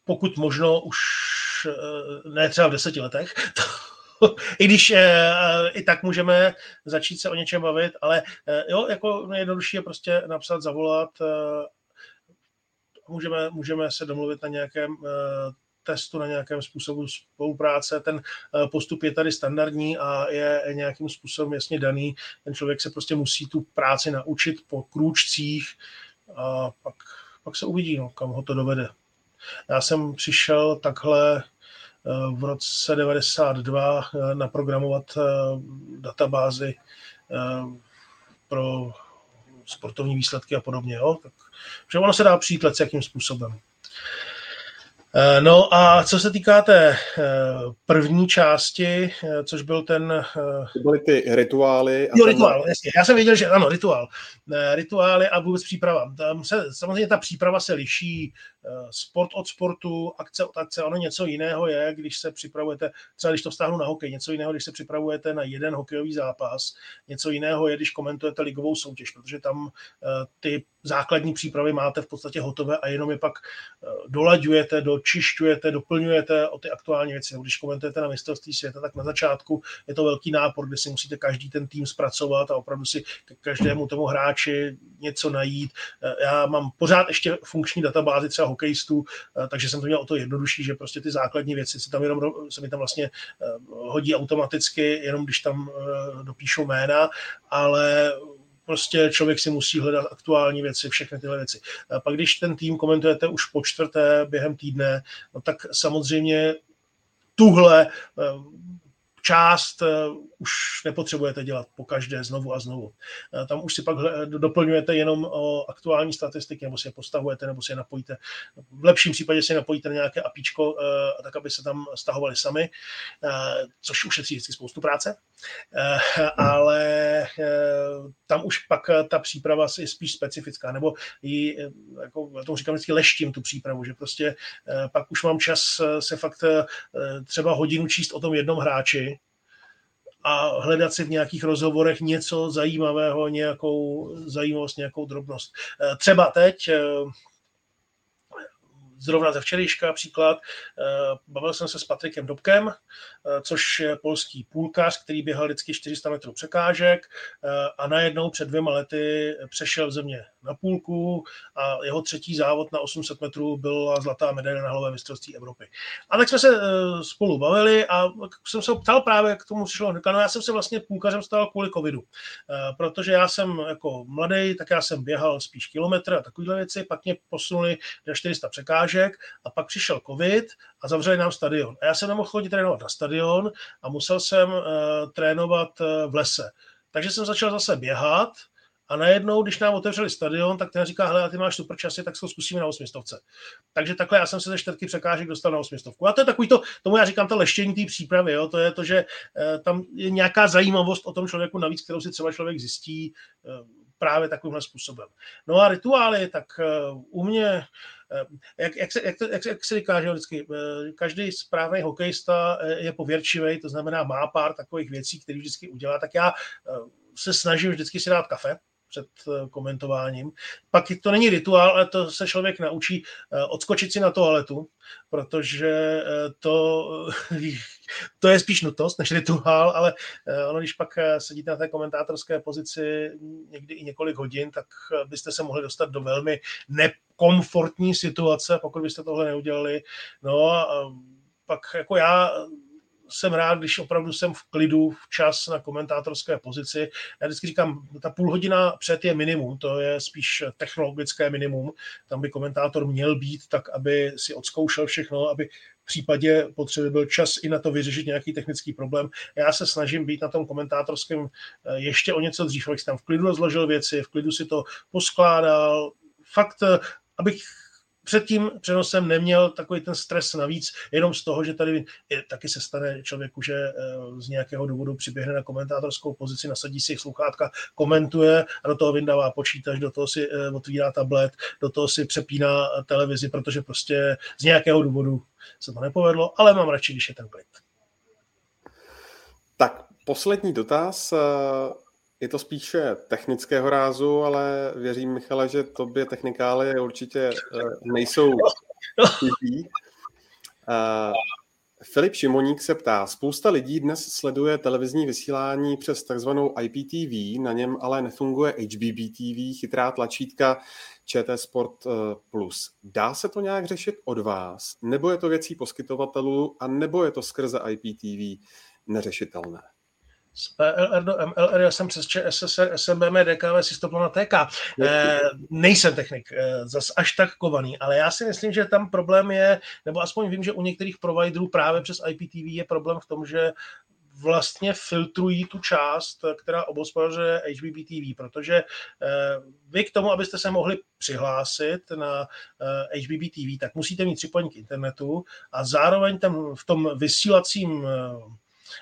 S2: pokud možno už ne třeba v deseti letech, I když i tak můžeme začít se o něčem bavit, ale jo, jako nejjednodušší je prostě napsat, zavolat. Můžeme, můžeme se domluvit na nějakém testu, na nějakém způsobu spolupráce. Ten postup je tady standardní a je nějakým způsobem jasně daný. Ten člověk se prostě musí tu práci naučit po krůčcích a pak, pak se uvidí, no, kam ho to dovede. Já jsem přišel takhle v roce 92 eh, naprogramovat eh, databázy eh, pro sportovní výsledky a podobně. Jo? Tak, že ono se dá přijít jakým způsobem. Eh, no a co se týká té eh, první části, eh, což byl ten...
S1: To byly ty rituály.
S2: A jo, rituál, jasně. Já jsem věděl, že ano, rituál. Rituály a vůbec příprava. Tam se, samozřejmě ta příprava se liší sport od sportu, akce od akce. Ono něco jiného je, když se připravujete, třeba když to vztáhnu na hokej, něco jiného, když se připravujete na jeden hokejový zápas, něco jiného je, když komentujete ligovou soutěž, protože tam ty základní přípravy máte v podstatě hotové a jenom je pak dolaďujete do dočišťujete, doplňujete o ty aktuální věci. Když komentujete na mistrovství světa, tak na začátku je to velký nápor, kde si musíte každý ten tým zpracovat a opravdu si každému tomu hráči něco najít. Já mám pořád ještě funkční databázi třeba hokejistů, takže jsem to měl o to jednodušší, že prostě ty základní věci se tam jenom se mi tam vlastně eh, hodí automaticky, jenom když tam eh, dopíšu jména, ale prostě člověk si musí hledat aktuální věci, všechny tyhle věci. Pak když ten tým komentujete už po čtvrté během týdne, no tak samozřejmě tuhle eh, část eh, už nepotřebujete dělat po každé znovu a znovu. Eh, tam už si pak doplňujete jenom o aktuální statistiky, nebo si je postavujete, nebo si je napojíte. V lepším případě si napojíte na nějaké apíčko, eh, tak aby se tam stahovali sami, což ušetří vždycky spoustu práce. Ale tam už pak ta příprava je spíš specifická, nebo ji, jako já tomu říkám vždycky leštím tu přípravu, že prostě pak už mám čas se fakt třeba hodinu číst o tom jednom hráči, a hledat si v nějakých rozhovorech něco zajímavého, nějakou zajímavost, nějakou drobnost. Eh, třeba teď eh, zrovna ze včerejška příklad, eh, bavil jsem se s Patrikem Dobkem, eh, což je polský půlkař, který běhal vždycky 400 metrů překážek eh, a najednou před dvěma lety přešel v země na půlku a jeho třetí závod na 800 metrů byla zlatá medaile na hlové mistrovství Evropy. A tak jsme se spolu bavili a jsem se ptal právě k tomu přišlo, no já jsem se vlastně půlkařem stal kvůli covidu, protože já jsem jako mladý, tak já jsem běhal spíš kilometr a takovéhle věci, pak mě posunuli na 400 překážek překážek a pak přišel covid a zavřeli nám stadion. A já jsem nemohl chodit trénovat na stadion a musel jsem uh, trénovat uh, v lese. Takže jsem začal zase běhat a najednou, když nám otevřeli stadion, tak ten říká, hele, ty máš super časy, tak se to zkusíme na osmistovce. Takže takhle já jsem se ze čtvrtky překážek dostal na osmistovku. A to je takový to, tomu já říkám to leštění té přípravy, jo? to je to, že e, tam je nějaká zajímavost o tom člověku navíc, kterou si třeba člověk zjistí e, právě takovýmhle způsobem. No a rituály, tak e, u mě Eh, jak, jak, se, jak, to, jak, jak se říká, že vždycky, eh, každý správný hokejista eh, je pověrčivý, to znamená má pár takových věcí, které vždycky udělá, tak já se snažím vždycky si dát kafe, před komentováním. Pak to není rituál, ale to se člověk naučí odskočit si na toaletu, protože to, to je spíš nutnost než rituál, ale ono, když pak sedíte na té komentátorské pozici někdy i několik hodin, tak byste se mohli dostat do velmi ne, komfortní situace, pokud byste tohle neudělali. No a pak jako já jsem rád, když opravdu jsem v klidu včas na komentátorské pozici. Já vždycky říkám, ta půl hodina před je minimum, to je spíš technologické minimum. Tam by komentátor měl být tak, aby si odzkoušel všechno, aby v případě potřeby byl čas i na to vyřešit nějaký technický problém. Já se snažím být na tom komentátorském eh, ještě o něco dřív, abych tam v klidu rozložil věci, v klidu si to poskládal, fakt eh, abych před tím přenosem neměl takový ten stres navíc, jenom z toho, že tady je, taky se stane člověku, že eh, z nějakého důvodu přiběhne na komentátorskou pozici, nasadí si sluchátka, komentuje a do toho vyndává počítač, do toho si eh, otvírá tablet, do toho si přepíná televizi, protože prostě z nějakého důvodu se to nepovedlo, ale mám radši, když je ten klid.
S1: Tak, poslední dotaz. Je to spíše technického rázu, ale věřím, Michale, že tobě technikály určitě eh, nejsou chybí. Uh, Filip Šimoník se ptá, spousta lidí dnes sleduje televizní vysílání přes takzvanou IPTV, na něm ale nefunguje HBBTV, chytrá tlačítka ČT Sport eh, Plus. Dá se to nějak řešit od vás? Nebo je to věcí poskytovatelů a nebo je to skrze IPTV neřešitelné?
S2: Z PLR do MLR, já jsem přes ČSSR, SMBM, DKV, Systopona TK. Eh, nejsem technik, eh, zas až tak kovaný, ale já si myslím, že tam problém je, nebo aspoň vím, že u některých providerů právě přes IPTV je problém v tom, že vlastně filtrují tu část, která obospodařuje HBBTV, protože eh, vy k tomu, abyste se mohli přihlásit na HBBTV, tak musíte mít připojení k internetu a zároveň tam v tom vysílacím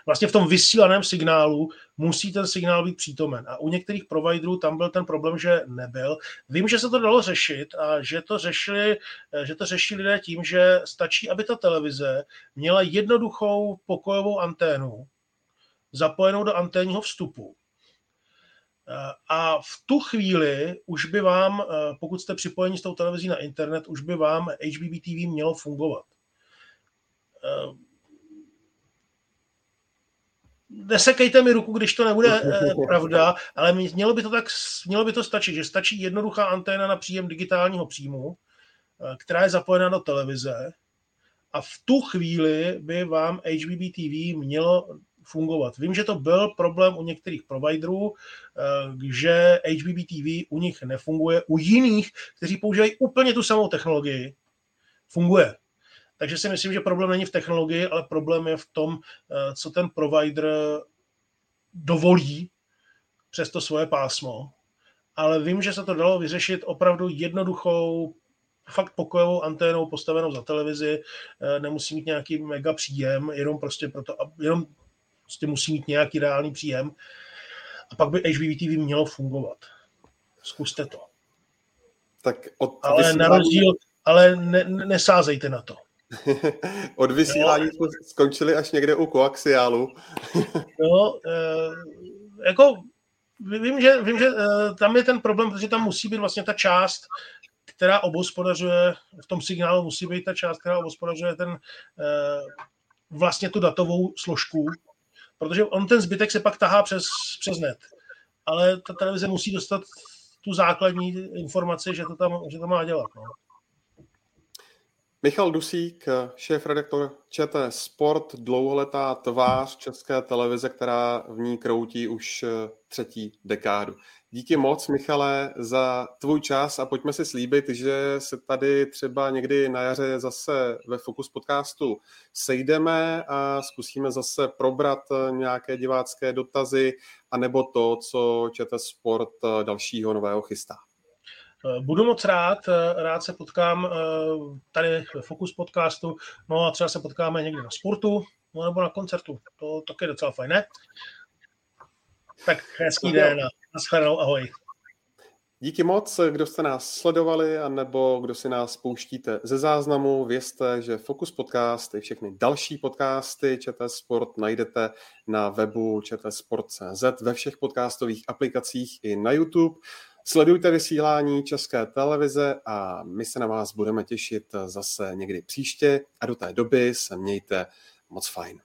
S2: vlastně v tom vysílaném signálu musí ten signál být přítomen. A u některých providerů tam byl ten problém, že nebyl. Vím, že se to dalo řešit a že to řešili, že to řešili lidé tím, že stačí, aby ta televize měla jednoduchou pokojovou anténu, zapojenou do anténního vstupu. A v tu chvíli už by vám, pokud jste připojeni s tou televizí na internet, už by vám HBB TV mělo fungovat nesekejte mi ruku, když to nebude eh, pravda, ale mělo by to tak, mělo by to stačit, že stačí jednoduchá anténa na příjem digitálního příjmu, eh, která je zapojena do televize a v tu chvíli by vám HBB TV mělo fungovat. Vím, že to byl problém u některých providerů, eh, že HBB TV u nich nefunguje, u jiných, kteří používají úplně tu samou technologii, funguje. Takže si myslím, že problém není v technologii, ale problém je v tom, eh, co ten provider dovolí přes to svoje pásmo. Ale vím, že se to dalo vyřešit opravdu jednoduchou, fakt pokojovou anténou postavenou za televizi, eh, nemusí mít nějaký mega příjem, jenom prostě proto, jenom prostě musí mít nějaký reálný příjem a pak by HBV mělo fungovat. Zkuste to.
S1: Tak od
S2: ale na rozdíl, ale ne, nesázejte na to.
S1: Od vysílání jsme skončili až někde u koaxiálu.
S2: no, e, jako vím, že, vím, že e, tam je ten problém, protože tam musí být vlastně ta část, která obospodařuje, v tom signálu musí být ta část, která obospodařuje ten, e, vlastně tu datovou složku, protože on ten zbytek se pak tahá přes, přes net. Ale ta televize musí dostat tu základní informaci, že to tam, že to má dělat. No.
S1: Michal Dusík, šéf-redaktor ČT Sport, dlouholetá tvář České televize, která v ní kroutí už eh, třetí dekádu. Díky moc, Michale, za tvůj čas a pojďme si slíbit, že se tady třeba někdy na jaře zase ve Focus podcastu sejdeme a zkusíme zase probrat eh, nějaké divácké dotazy anebo to, co ČT Sport eh, dalšího nového chystá.
S2: Eh, budu moc rád, eh, rád se potkám eh, tady ve Focus podcastu, no a třeba se potkáme někde na sportu, no nebo na koncertu, to taky je docela fajn, ne? Tak hezký den a nashledanou, ahoj.
S1: Díky moc, kdo jste nás sledovali, anebo kdo si nás pouštíte ze záznamu. Vězte, že Focus Podcast i všechny další podcasty ČT Sport najdete na webu čtsport.cz, ve všech podcastových aplikacích i na YouTube. Sledujte vysílání České televize a my se na vás budeme těšit zase někdy příště a do té doby se mějte moc fajn.